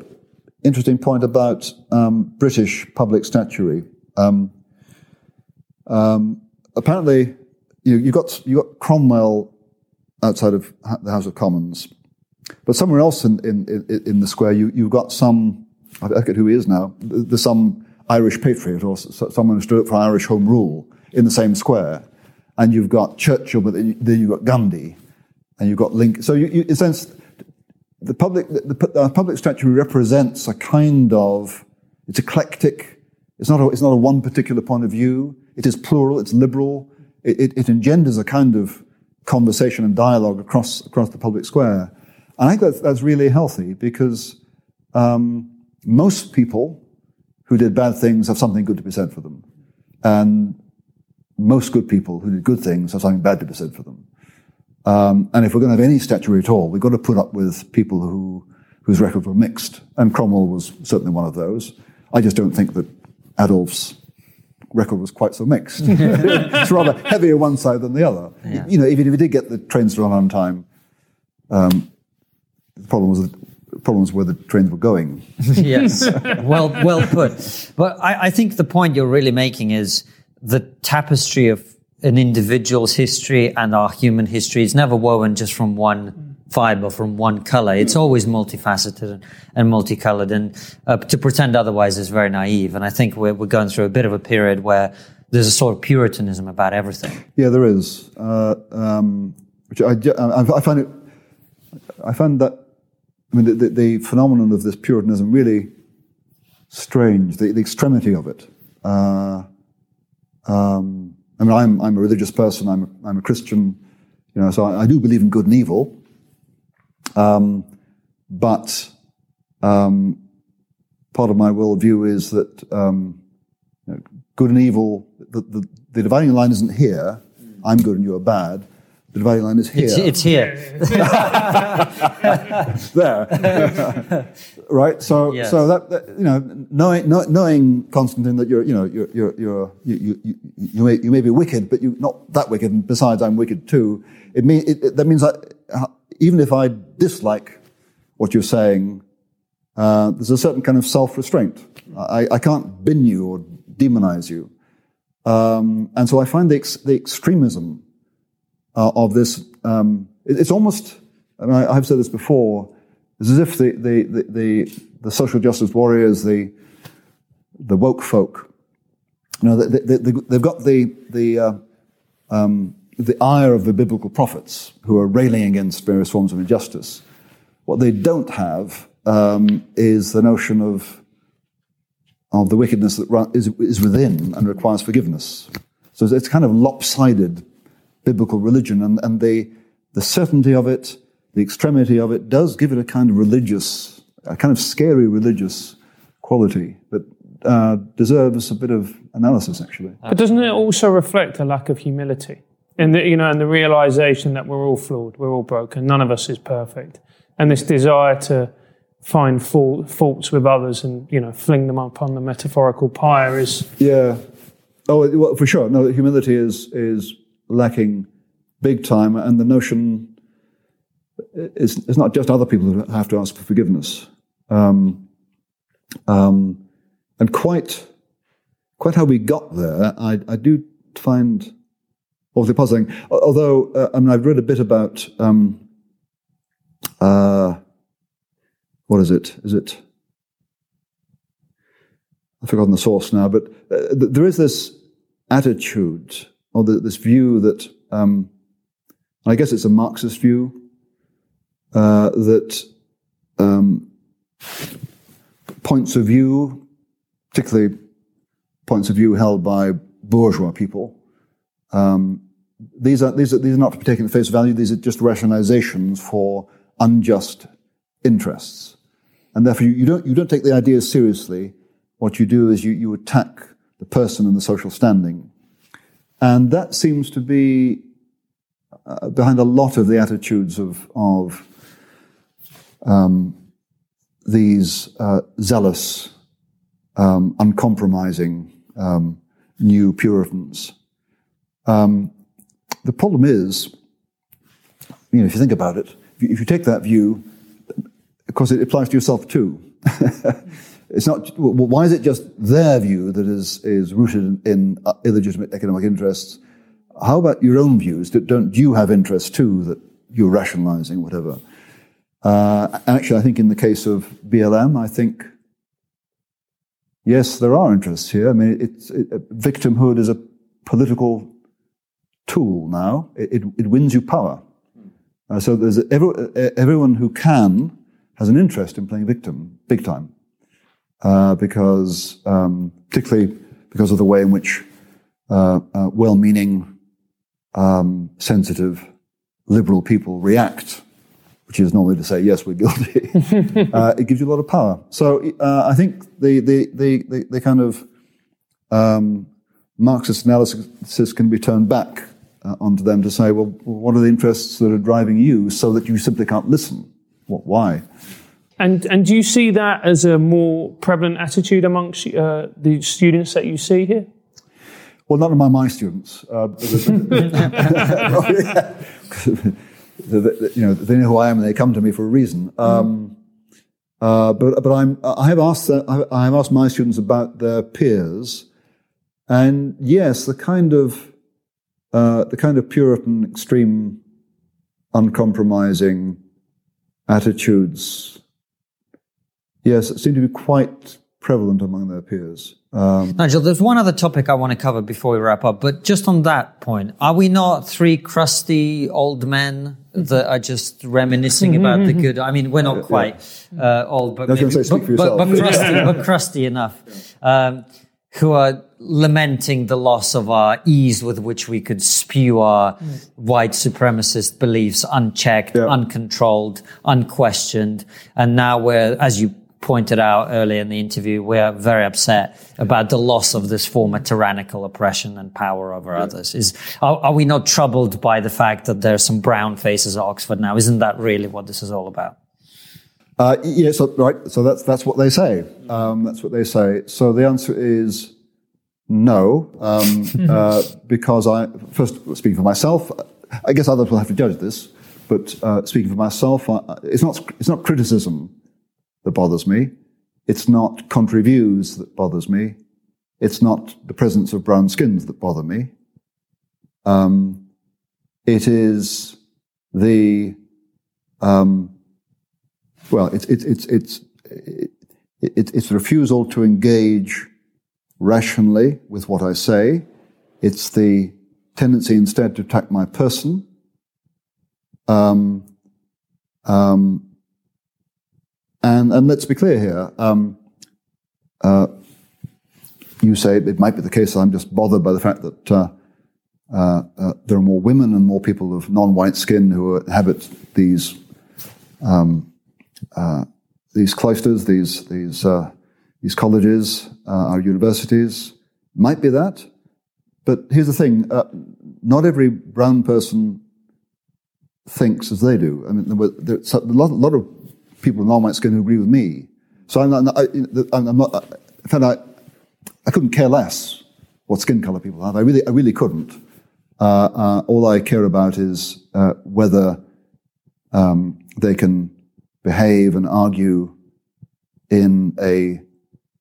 interesting point about um, British public statuary. Um, um, apparently, you, you, got you got Cromwell outside of the House of Commons, but somewhere else in in, in the square, you you've got some. I forget who he is now. There's some Irish patriot or someone who stood up for Irish Home Rule in the same square, and you've got Churchill, but then you've got Gandhi, and you've got Lincoln. So you, you in a sense the public, the, the public statuary represents a kind of, it's eclectic. It's not a, it's not a one particular point of view. It is plural. It's liberal. It, it, it engenders a kind of conversation and dialogue across, across the public square. And I think that's, that's really healthy because um, most people who did bad things have something good to be said for them. And most good people who did good things have something bad to be said for them. Um, and if we're going to have any statuary at all, we've got to put up with people who, whose records were mixed. And Cromwell was certainly one of those. I just don't think that Adolf's record was quite so mixed. it's rather heavier one side than the other. Yeah. You know, even if he did get the trains to run on time, um, the problem was the problems where the trains were going. yes, well, well put. But I, I think the point you're really making is the tapestry of an individual's history and our human history is never woven just from one fiber, from one color. It's always multifaceted and, multicolored. And uh, to pretend otherwise is very naive. And I think we're, we're going through a bit of a period where there's a sort of puritanism about everything. Yeah, there is. Uh, um, which I, I, find it. I find that. I mean, the, the, the phenomenon of this puritanism really strange. The, the extremity of it. Uh, um, I mean, I'm, I'm a religious person, I'm a, I'm a Christian, you know, so I, I do believe in good and evil. Um, but um, part of my worldview is that um, you know, good and evil, the, the, the, dividing line isn't here, I'm good and you're bad. The dividing line is here. It's, it's here. there. right? So, yes. so that, that, you know, knowing, knowing Konstantin that you're, you know, you're, you're, you're you, you, you, may, you may be wicked, but you're not that wicked. And besides, I'm wicked too. It mean it, it, that means that even if I dislike what you're saying, uh, there's a certain kind of self-restraint. I, I can't bin you or demonize you. Um, and so I find the, ex, the extremism uh, of this. Um, it, it's almost. I, I've said this before. It's as if the, the, the, the, the social justice warriors, the, the woke folk, you know, they, they, they've got the, the, uh, um, the ire of the biblical prophets who are railing against various forms of injustice. What they don't have um, is the notion of, of the wickedness that is, is within and requires forgiveness. So it's kind of lopsided biblical religion, and, and the, the certainty of it, the extremity of it, does give it a kind of religious, a kind of scary religious quality that uh, deserves a bit of analysis, actually. But doesn't it also reflect a lack of humility? And the, you know, and the realization that we're all flawed, we're all broken, none of us is perfect, and this desire to find fault, faults with others and you know fling them up on the metaphorical pyre is yeah. Oh, well, for sure. No, humility is is lacking big time, and the notion is, is not just other people who have to ask for forgiveness. Um, um, and quite, quite how we got there, I, I do find awfully puzzling. Although, uh, I mean, I've read a bit about, um, uh, what is it? Is it? I've forgotten the source now, but uh, there is this attitude or the, this view that, um, I guess it's a Marxist view, uh, that um, points of view, particularly points of view held by bourgeois people, um, these are these are these are not to be taken at face value. These are just rationalizations for unjust interests, and therefore you, you don't you don't take the ideas seriously. What you do is you you attack the person and the social standing, and that seems to be uh, behind a lot of the attitudes of of um, these uh, zealous, um, uncompromising um, new Puritans. Um, the problem is, you know, if you think about it, if you, take that view, of course, it applies to yourself too. it's not. Well, why is it just their view that is is rooted in, uh, illegitimate economic interests? How about your own views? Don't you have interests too that you're rationalizing, whatever? Uh, actually, I think in the case of BLM, I think yes, there are interests here. I mean, it, victimhood is a political tool now. It, it, it wins you power. Uh, so there's every, everyone who can has an interest in playing victim, big time, uh, because um, particularly because of the way in which uh, uh well-meaning, um, sensitive, liberal people react, which is normally to say yes, we're guilty. Uh, it gives you a lot of power. So uh, I think the the the the, the kind of um, Marxist analysis can be turned back uh, onto them to say, well, what are the interests that are driving you so that you simply can't listen? What, why? And, and do you see that as a more prevalent attitude amongst uh, the students that you see here? Well, not among my students. Uh, you know, they know who I am and they come to me for a reason. Um, uh, but but I'm, I have asked I have asked my students about their peers, and yes, the kind of uh, the kind of Puritan, extreme, uncompromising attitudes, yes, seem to be quite prevalent among their peers. Um, Nigel, there's one other topic I want to cover before we wrap up, but just on that point, are we not three crusty old men that are just reminiscing about the good? I mean, we're not quite uh, old, but, maybe, say, but, but, but, crusty, but crusty enough. Um, who are lamenting the loss of our ease with which we could spew our mm. white supremacist beliefs unchecked, yeah. uncontrolled, unquestioned. And now we're, as you pointed out earlier in the interview, we're very upset about the loss of this former tyrannical oppression and power over yeah. others. Is are, are, we not troubled by the fact that there are some brown faces at Oxford now? Isn't that really what this is all about? Uh, yeah, so, right. So that's that's what they say. Um, that's what they say. So the answer is no, um, uh, because I first speaking for myself. I guess others will have to judge this, but uh, speaking for myself, I, it's not it's not criticism that bothers me. It's not contrary views that bothers me. It's not the presence of brown skins that bother me. Um, it is the um, well, it's it's it's it's it, it's refusal to engage rationally with what I say. It's the tendency instead to attack my person. Um, um, and and let's be clear here. Um, uh, you say it might be the case that I'm just bothered by the fact that uh, uh, uh there are more women and more people of non-white skin who inhabit these um, these cloisters, these these uh, these colleges, uh, our universities. Might be that, but here's the thing: uh, not every brown person thinks as they do. I mean, there were, there's a lot, a lot of people in non-white skin who agree with me. So I'm not. I, am not. In fact, I, I couldn't care less what skin color people have. I really, I really couldn't. Uh, uh, all I care about is uh, whether um, they can behave and argue in a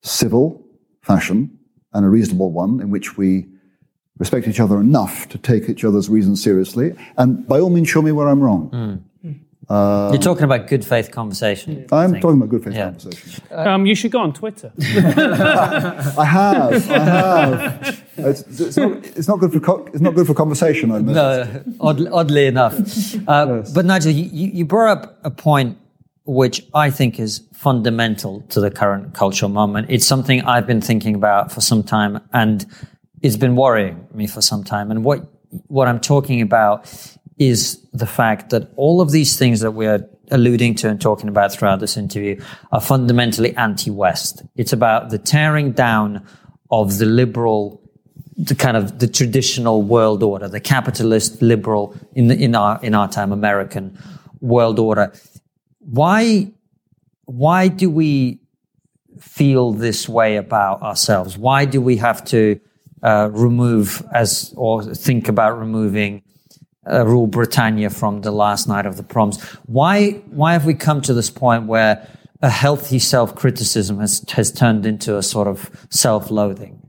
civil fashion and a reasonable one in which we respect each other enough to take each other's reasons seriously. And by all means, show me where I'm wrong. Mm. Um, You're talking about good faith conversation. I'm talking about good faith yeah. conversation. Um, you should go on Twitter. I have. I have. It's, it's, not, it's, not, good for co- it's not good for conversation. I no, oddly, oddly enough. Uh, yes. But Nigel, you, you brought up a point which I think is fundamental to the current cultural moment. It's something I've been thinking about for some time, and it's been worrying me for some time. And what what I'm talking about is the fact that all of these things that we're alluding to and talking about throughout this interview are fundamentally anti-West. It's about the tearing down of the liberal, the kind of the traditional world order, the capitalist liberal in the, in our in our time American world order. Why why do we feel this way about ourselves? Why do we have to uh, remove as or think about removing uh, rule Britannia from the last night of the proms? Why why have we come to this point where a healthy self criticism has has turned into a sort of self loathing?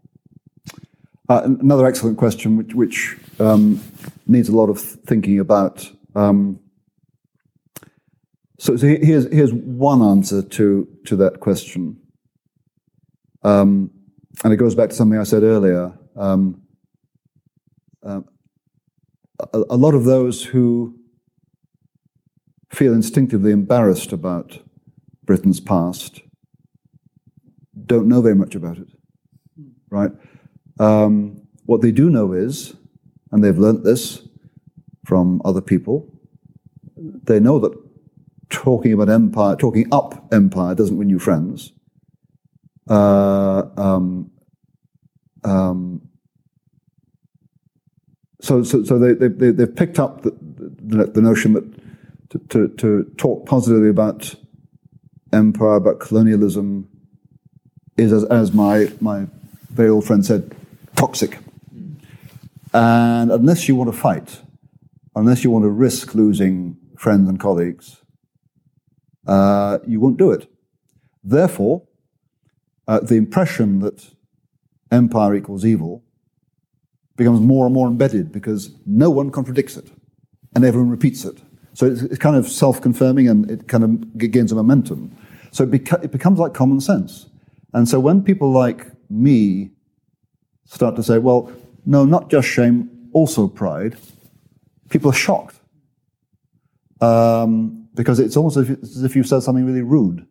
Uh, another excellent question, which, which um, needs a lot of thinking about. Um, so, so, here's here's one answer to to that question, um, and it goes back to something I said earlier. Um, uh, a, a lot of those who feel instinctively embarrassed about Britain's past don't know very much about it, right? Um, what they do know is, and they've learnt this from other people, they know that talking about empire, talking up empire doesn't win you friends. Uh, um, um, so, so, so they, they, they've picked up the, the, the notion that to, to, to, talk positively about empire, about colonialism, is, as, as my, my very old friend said, toxic. And unless you want to fight, unless you want to risk losing friends and colleagues, uh, you won't do it. Therefore, uh, the impression that empire equals evil becomes more and more embedded because no one contradicts it and everyone repeats it. So it's, it's kind of self confirming and it kind of gains a momentum. So it, beca- it becomes like common sense. And so when people like me start to say, well, no, not just shame, also pride, people are shocked. Um, because it's almost as if, you've said something really rude.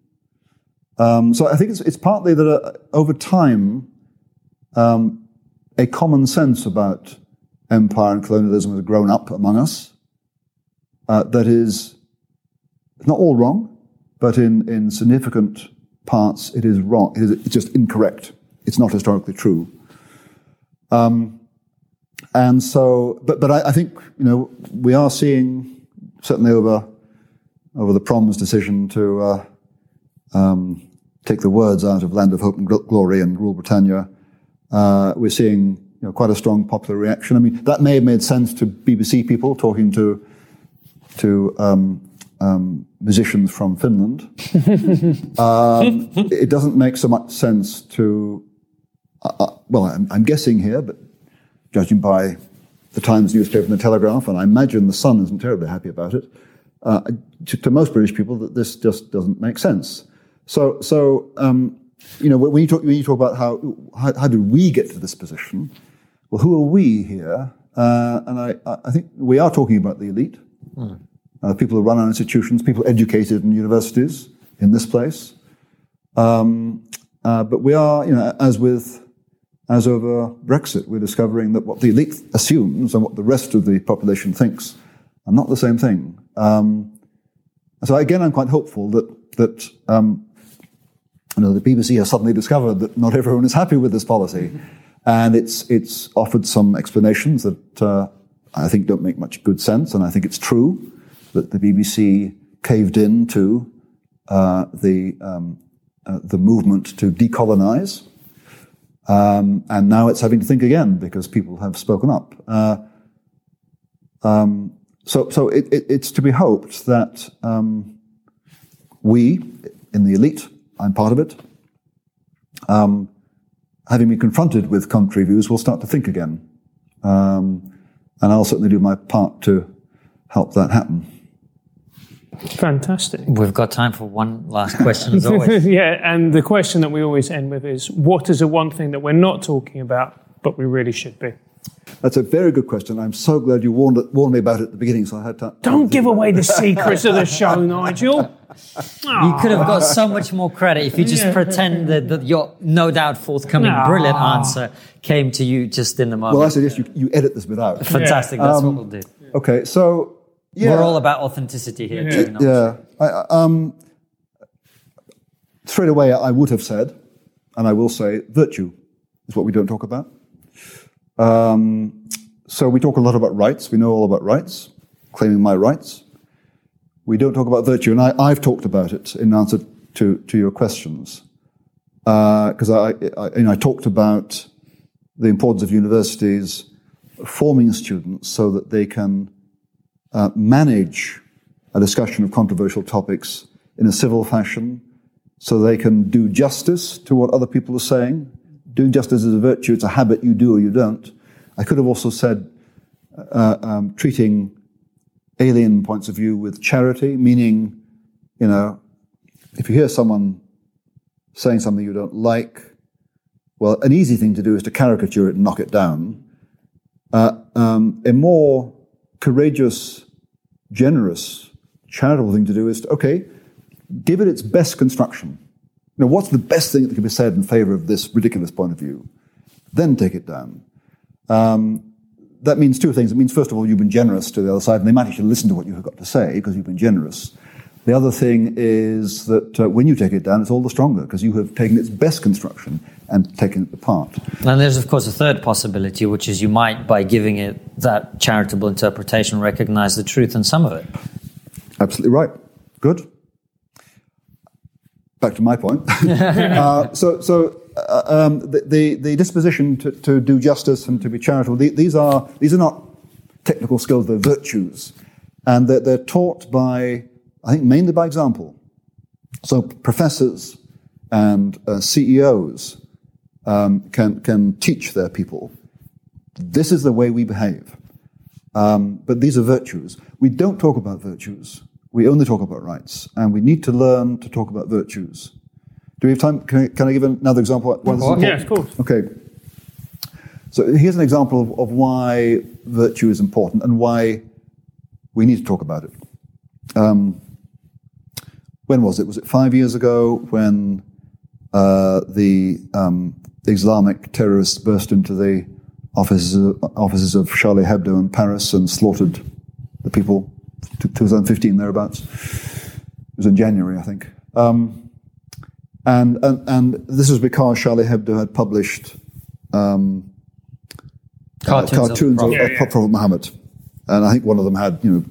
Um, so I think it's, it's partly that uh, over time, um, a common sense about empire and colonialism has grown up among us uh, that is not all wrong, but in, in significant parts it is wrong. It is, it's just incorrect. It's not historically true. Um, and so, but, but I, I, think, you know, we are seeing, certainly over, over the Proms decision to uh, um, take the words out of Land of Hope and Glory and Rule Britannia, uh, we're seeing you know, quite a strong popular reaction. I mean, that may have made sense to BBC people talking to, to um, um, musicians from Finland. um, it doesn't make so much sense to uh, uh, well, I'm, I'm, guessing here, but judging by the Times newspaper and the Telegraph, and I imagine the Sun isn't terribly happy about it, uh, to, to, most British people, that this just doesn't make sense. So, so um, you know, when you talk, when you talk about how, how, how did we get to this position, well, who are we here? Uh, and I, I think we are talking about the elite, mm. uh, people who run our institutions, people educated in universities in this place. Um, uh, but we are, you know, as with as over Brexit, we're discovering that what the elite assumes and what the rest of the population thinks are not the same thing. Um, so again, I'm quite hopeful that that um, you know the BBC has suddenly discovered that not everyone is happy with this policy, and it's it's offered some explanations that uh, I think don't make much good sense, and I think it's true that the BBC caved in to uh, the um, uh, the movement to decolonize. Um, and now it's having to think again because people have spoken up. Uh, um, so, so it, it, it's to be hoped that um, we, in the elite, I'm part of it, um, having been confronted with contrary views, will start to think again. Um, and I'll certainly do my part to help that happen. Fantastic. We've got time for one last question, as always. yeah, and the question that we always end with is what is the one thing that we're not talking about, but we really should be? That's a very good question. I'm so glad you warned, warned me about it at the beginning, so I had to. Don't give away the secrets of the show, Nigel. You could have got so much more credit if you just Yeah. pretended that your no doubt forthcoming No. brilliant answer came to you just in the moment. Well, I suggest you, you edit this bit out. Fantastic. That's what we'll do. Okay, so yeah, We're all about authenticity here. too, yeah. I, I- um, straight away, I would have said, and I will say, virtue is what we don't talk about. Um, so we talk a lot about rights. We know all about rights, claiming my rights. We don't talk about virtue, and I, I've talked about it in answer to, to your questions. Because I, I, you know, I talked about the importance of universities forming students so that they can uh, manage a discussion of controversial topics in a civil fashion so they can do justice to what other people are saying. Doing justice is a virtue, it's a habit you do or you don't. I could have also said uh, um, treating alien points of view with charity, meaning, you know, if you hear someone saying something you don't like, well, an easy thing to do is to caricature it and knock it down. Uh, um, a more courageous, generous, charitable thing to do is to, okay, give it its best construction. You know, what's the best thing that can be said in favor of this ridiculous point of view? Then take it down. Um, that means two things. It means, first of all, you've been generous to the other side, and they might actually listen to what you've got to say because you've been generous. The other thing is that uh, when you take it down, it's all the stronger because you have taken its best construction and taken it apart. And there's, of course, a third possibility, which is you might, by giving it that charitable interpretation, recognize the truth in some of it. Absolutely right. Good. Back to my point. uh, so, so uh, um, the, the the disposition to, to do justice and to be charitable. the- These are these are not technical skills; they're virtues, and they're, they're taught by I think mainly by example. So professors and uh, CEOs um, can can teach their people. This is the way we behave. Um, but these are virtues. We don't talk about virtues. We only talk about rights, and we need to learn to talk about virtues. Do we have time? Can I, can I give another example? Why this is important? Yeah, of course. Okay. So here's an example of, of why virtue is important and why we need to talk about it. Um, when was it? Was it five years ago when uh, the um, Islamic terrorists burst into the offices of, offices of Charlie Hebdo in Paris and slaughtered the people? T- 2015 thereabouts. It was in January, I think. Um, and, and and this was because Charlie Hebdo had published um, Cartoons of cartoons of, Prophet. of Prophet Muhammad, and I think one of them had you know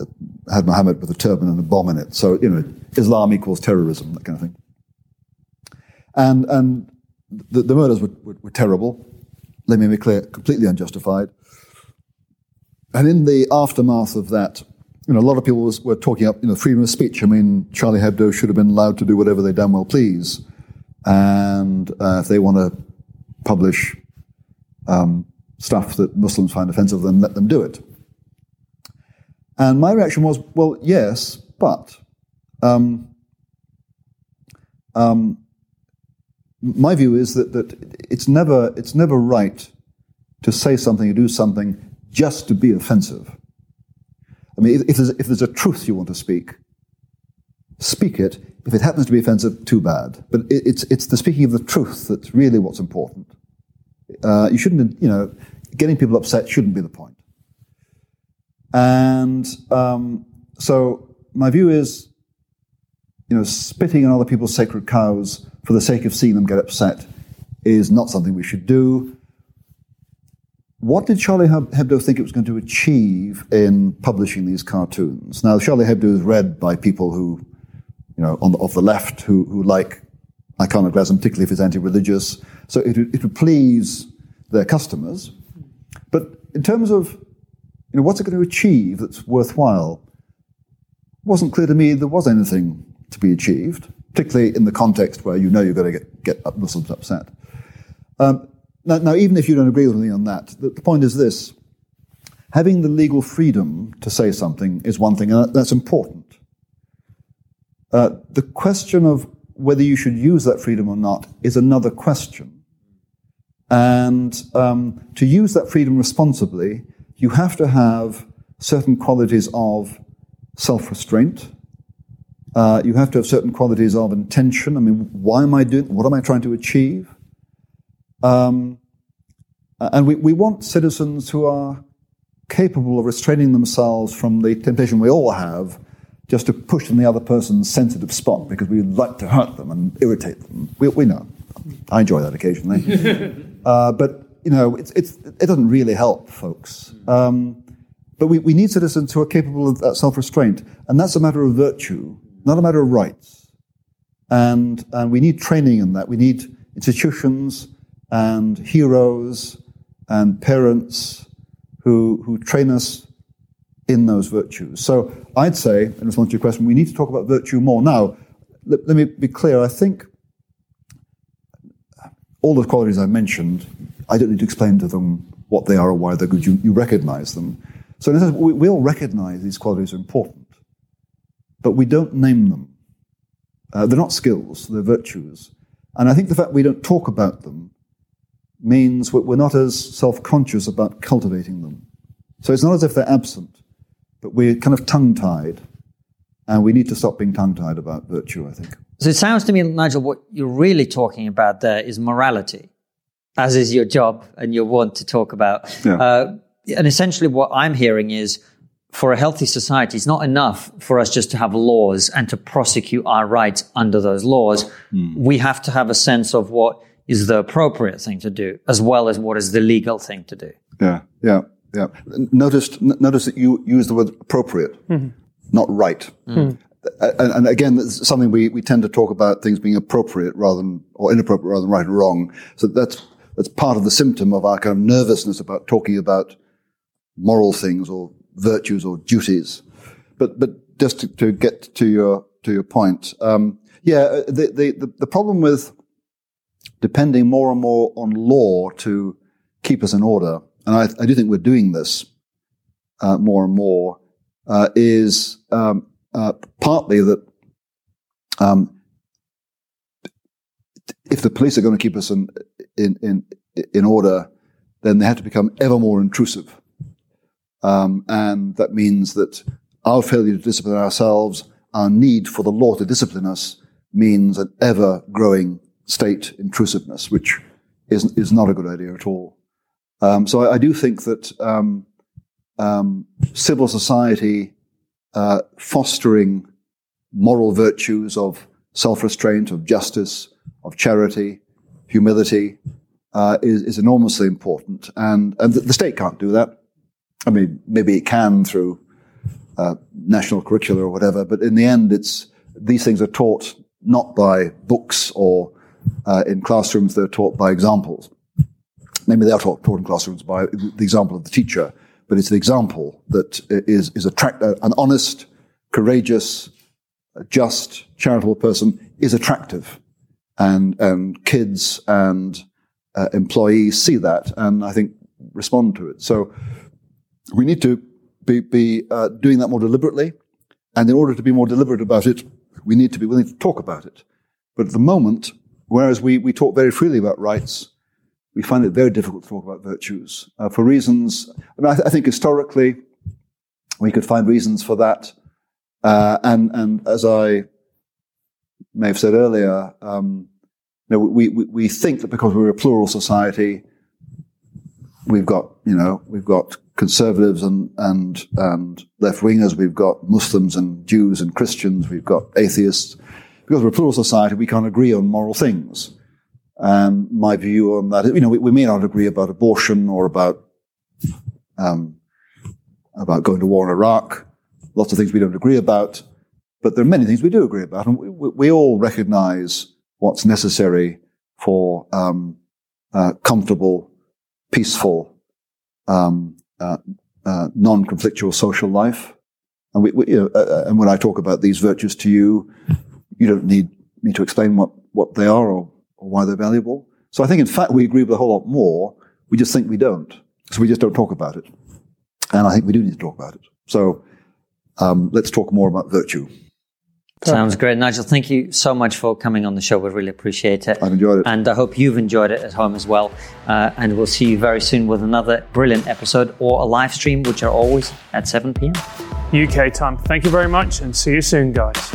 uh, had Muhammad with a turban and a bomb in it. So you know, Islam equals terrorism, that kind of thing. And and the, the murders were, were, were terrible. Let me be clear, completely unjustified. And in the aftermath of that, you know, a lot of people was, were talking up, you know, freedom of speech. I mean, Charlie Hebdo should have been allowed to do whatever they damn well please, and uh, if they want to publish um, stuff that Muslims find offensive, then let them do it. And my reaction was, well, yes, but um, um, my view is that, that it's never it's never right to say something or do something just to be offensive. I mean, if, if, there's, if there's a truth you want to speak, speak it. If it happens to be offensive, too bad. But it, it's it's the speaking of the truth that's really what's important. Uh, you shouldn't, you know, getting people upset shouldn't be the point. And um, so my view is, you know, spitting on other people's sacred cows for the sake of seeing them get upset is not something we should do. What did Charlie Hebdo think it was going to achieve in publishing these cartoons? Now, Charlie Hebdo is read by people who, you know, on the, of the left who, who like iconoclasm, particularly if it's anti-religious. So it, would- it would please their customers. But in terms of, you know, what's it going to achieve that's worthwhile? It wasn't clear to me there was anything to be achieved, particularly in the context where you know you're going to get, get Muslims upset. Um, now, now, even if you don't agree with me on that, the, point is this having the legal freedom to say something is one thing, and that- that's important. Uh, the question of whether you should use that freedom or not is another question. And um, to use that freedom responsibly, you have to have certain qualities of self restraint. Uh, you have to have certain qualities of intention. I mean, why am I doing? What am I trying to achieve? Um, and we, we want citizens who are capable of restraining themselves from the temptation we all have just to push in the other person's sensitive spot because we like to hurt them and irritate them. We, we know. I enjoy that occasionally. uh, but, you know, it's, it's, it doesn't really help folks. Um, but we, we need citizens who are capable of that self restraint. And that's a matter of virtue, not a matter of rights. And, and we need training in that. We need institutions and heroes and parents who, who train us in those virtues. So I'd say, in response to your question, we need to talk about virtue more. Now, let, let me be clear. I think all the qualities I mentioned, I don't need to explain to them what they are or why they're good. You, you recognize them. So in a sense, we, we all recognize these qualities are important, but we don't name them. Uh, they're not skills, they're virtues. And I think the fact we don't talk about them means we're not as self conscious about cultivating them. So it's not as if they're absent, but we're kind of tongue tied. And we need to stop being tongue tied about virtue, I think. So it sounds to me, Nigel, what you're really talking about there is morality, as is your job and your want to talk about. Yeah. Uh, and essentially, what I'm hearing is for a healthy society, it's not enough for us just to have laws and to prosecute our rights under those laws. Mm. We have to have a sense of what is the appropriate thing to do, as well as what is the legal thing to do. Yeah, yeah, yeah. Notice, notice that you use the word appropriate, mm-hmm. not right. Mm. And, and, again, it's something we, we tend to talk about things being appropriate rather than, or inappropriate rather than right or wrong. So that's, that's part of the symptom of our kind of nervousness about talking about moral things or virtues or duties. But, but just to, to get to your, to your point, um, yeah, the, the, the problem with depending more and more on law to keep us in order, and I, I do think we're doing this uh, more and more, uh, is um, uh, partly that um, if the police are going to keep us in, in, in, in order, then they have to become ever more intrusive. Um, and that means that our failure to discipline ourselves, our need for the law to discipline us, means an ever growing state intrusiveness, which is, is not a good idea at all. Um, so I, I, do think that um, um, civil society uh, fostering moral virtues of self-restraint, of justice, of charity, humility, uh, is, is, enormously important. And, and the, the, state can't do that. I mean, maybe it can through uh, national curricula or whatever, but in the end, it's these things are taught not by books or uh, in classrooms, they're taught by examples. Maybe they are taught, taught in classrooms by the example of the teacher, but it's the example that is, is attract, uh, an honest, courageous, just, charitable person is attractive. And, and kids and uh, employees see that and I think respond to it. So we need to be, be uh, doing that more deliberately. And in order to be more deliberate about it, we need to be willing to talk about it. But at the moment, Whereas we, we talk very freely about rights, we find it very difficult to talk about virtues uh, for reasons. I, mean, I, th- I, think historically we could find reasons for that. Uh, and, and as I may have said earlier, um, you know, we, we, we think that because we're a plural society, we've got, you know, we've got conservatives and, and, and left wingers, we've got Muslims and Jews and Christians, we've got atheists because we're a plural society, we can't agree on moral things. And my view on that, you know, we, we may not agree about abortion or about um, about going to war in Iraq. Lots of things we don't agree about, but there are many things we do agree about, and we, we all recognise what's necessary for um, uh, comfortable, peaceful, um, uh, uh, non-conflictual social life. And we, we you know, uh, uh, and when I talk about these virtues to you, you don't need me to explain what, what they are or, or why they're valuable. So I think, in fact, we agree with a whole lot more. We just think we don't. So we just don't talk about it. And I think we do need to talk about it. So um, let's talk more about virtue. Sounds great. Nigel, thank you so much for coming on the show. We really appreciate it. I've enjoyed it. And I hope you've enjoyed it at home as well. Uh, and we'll see you very soon with another brilliant episode or a live stream, which are always at 7 p.m. UK time. Thank you very much and see you soon, guys.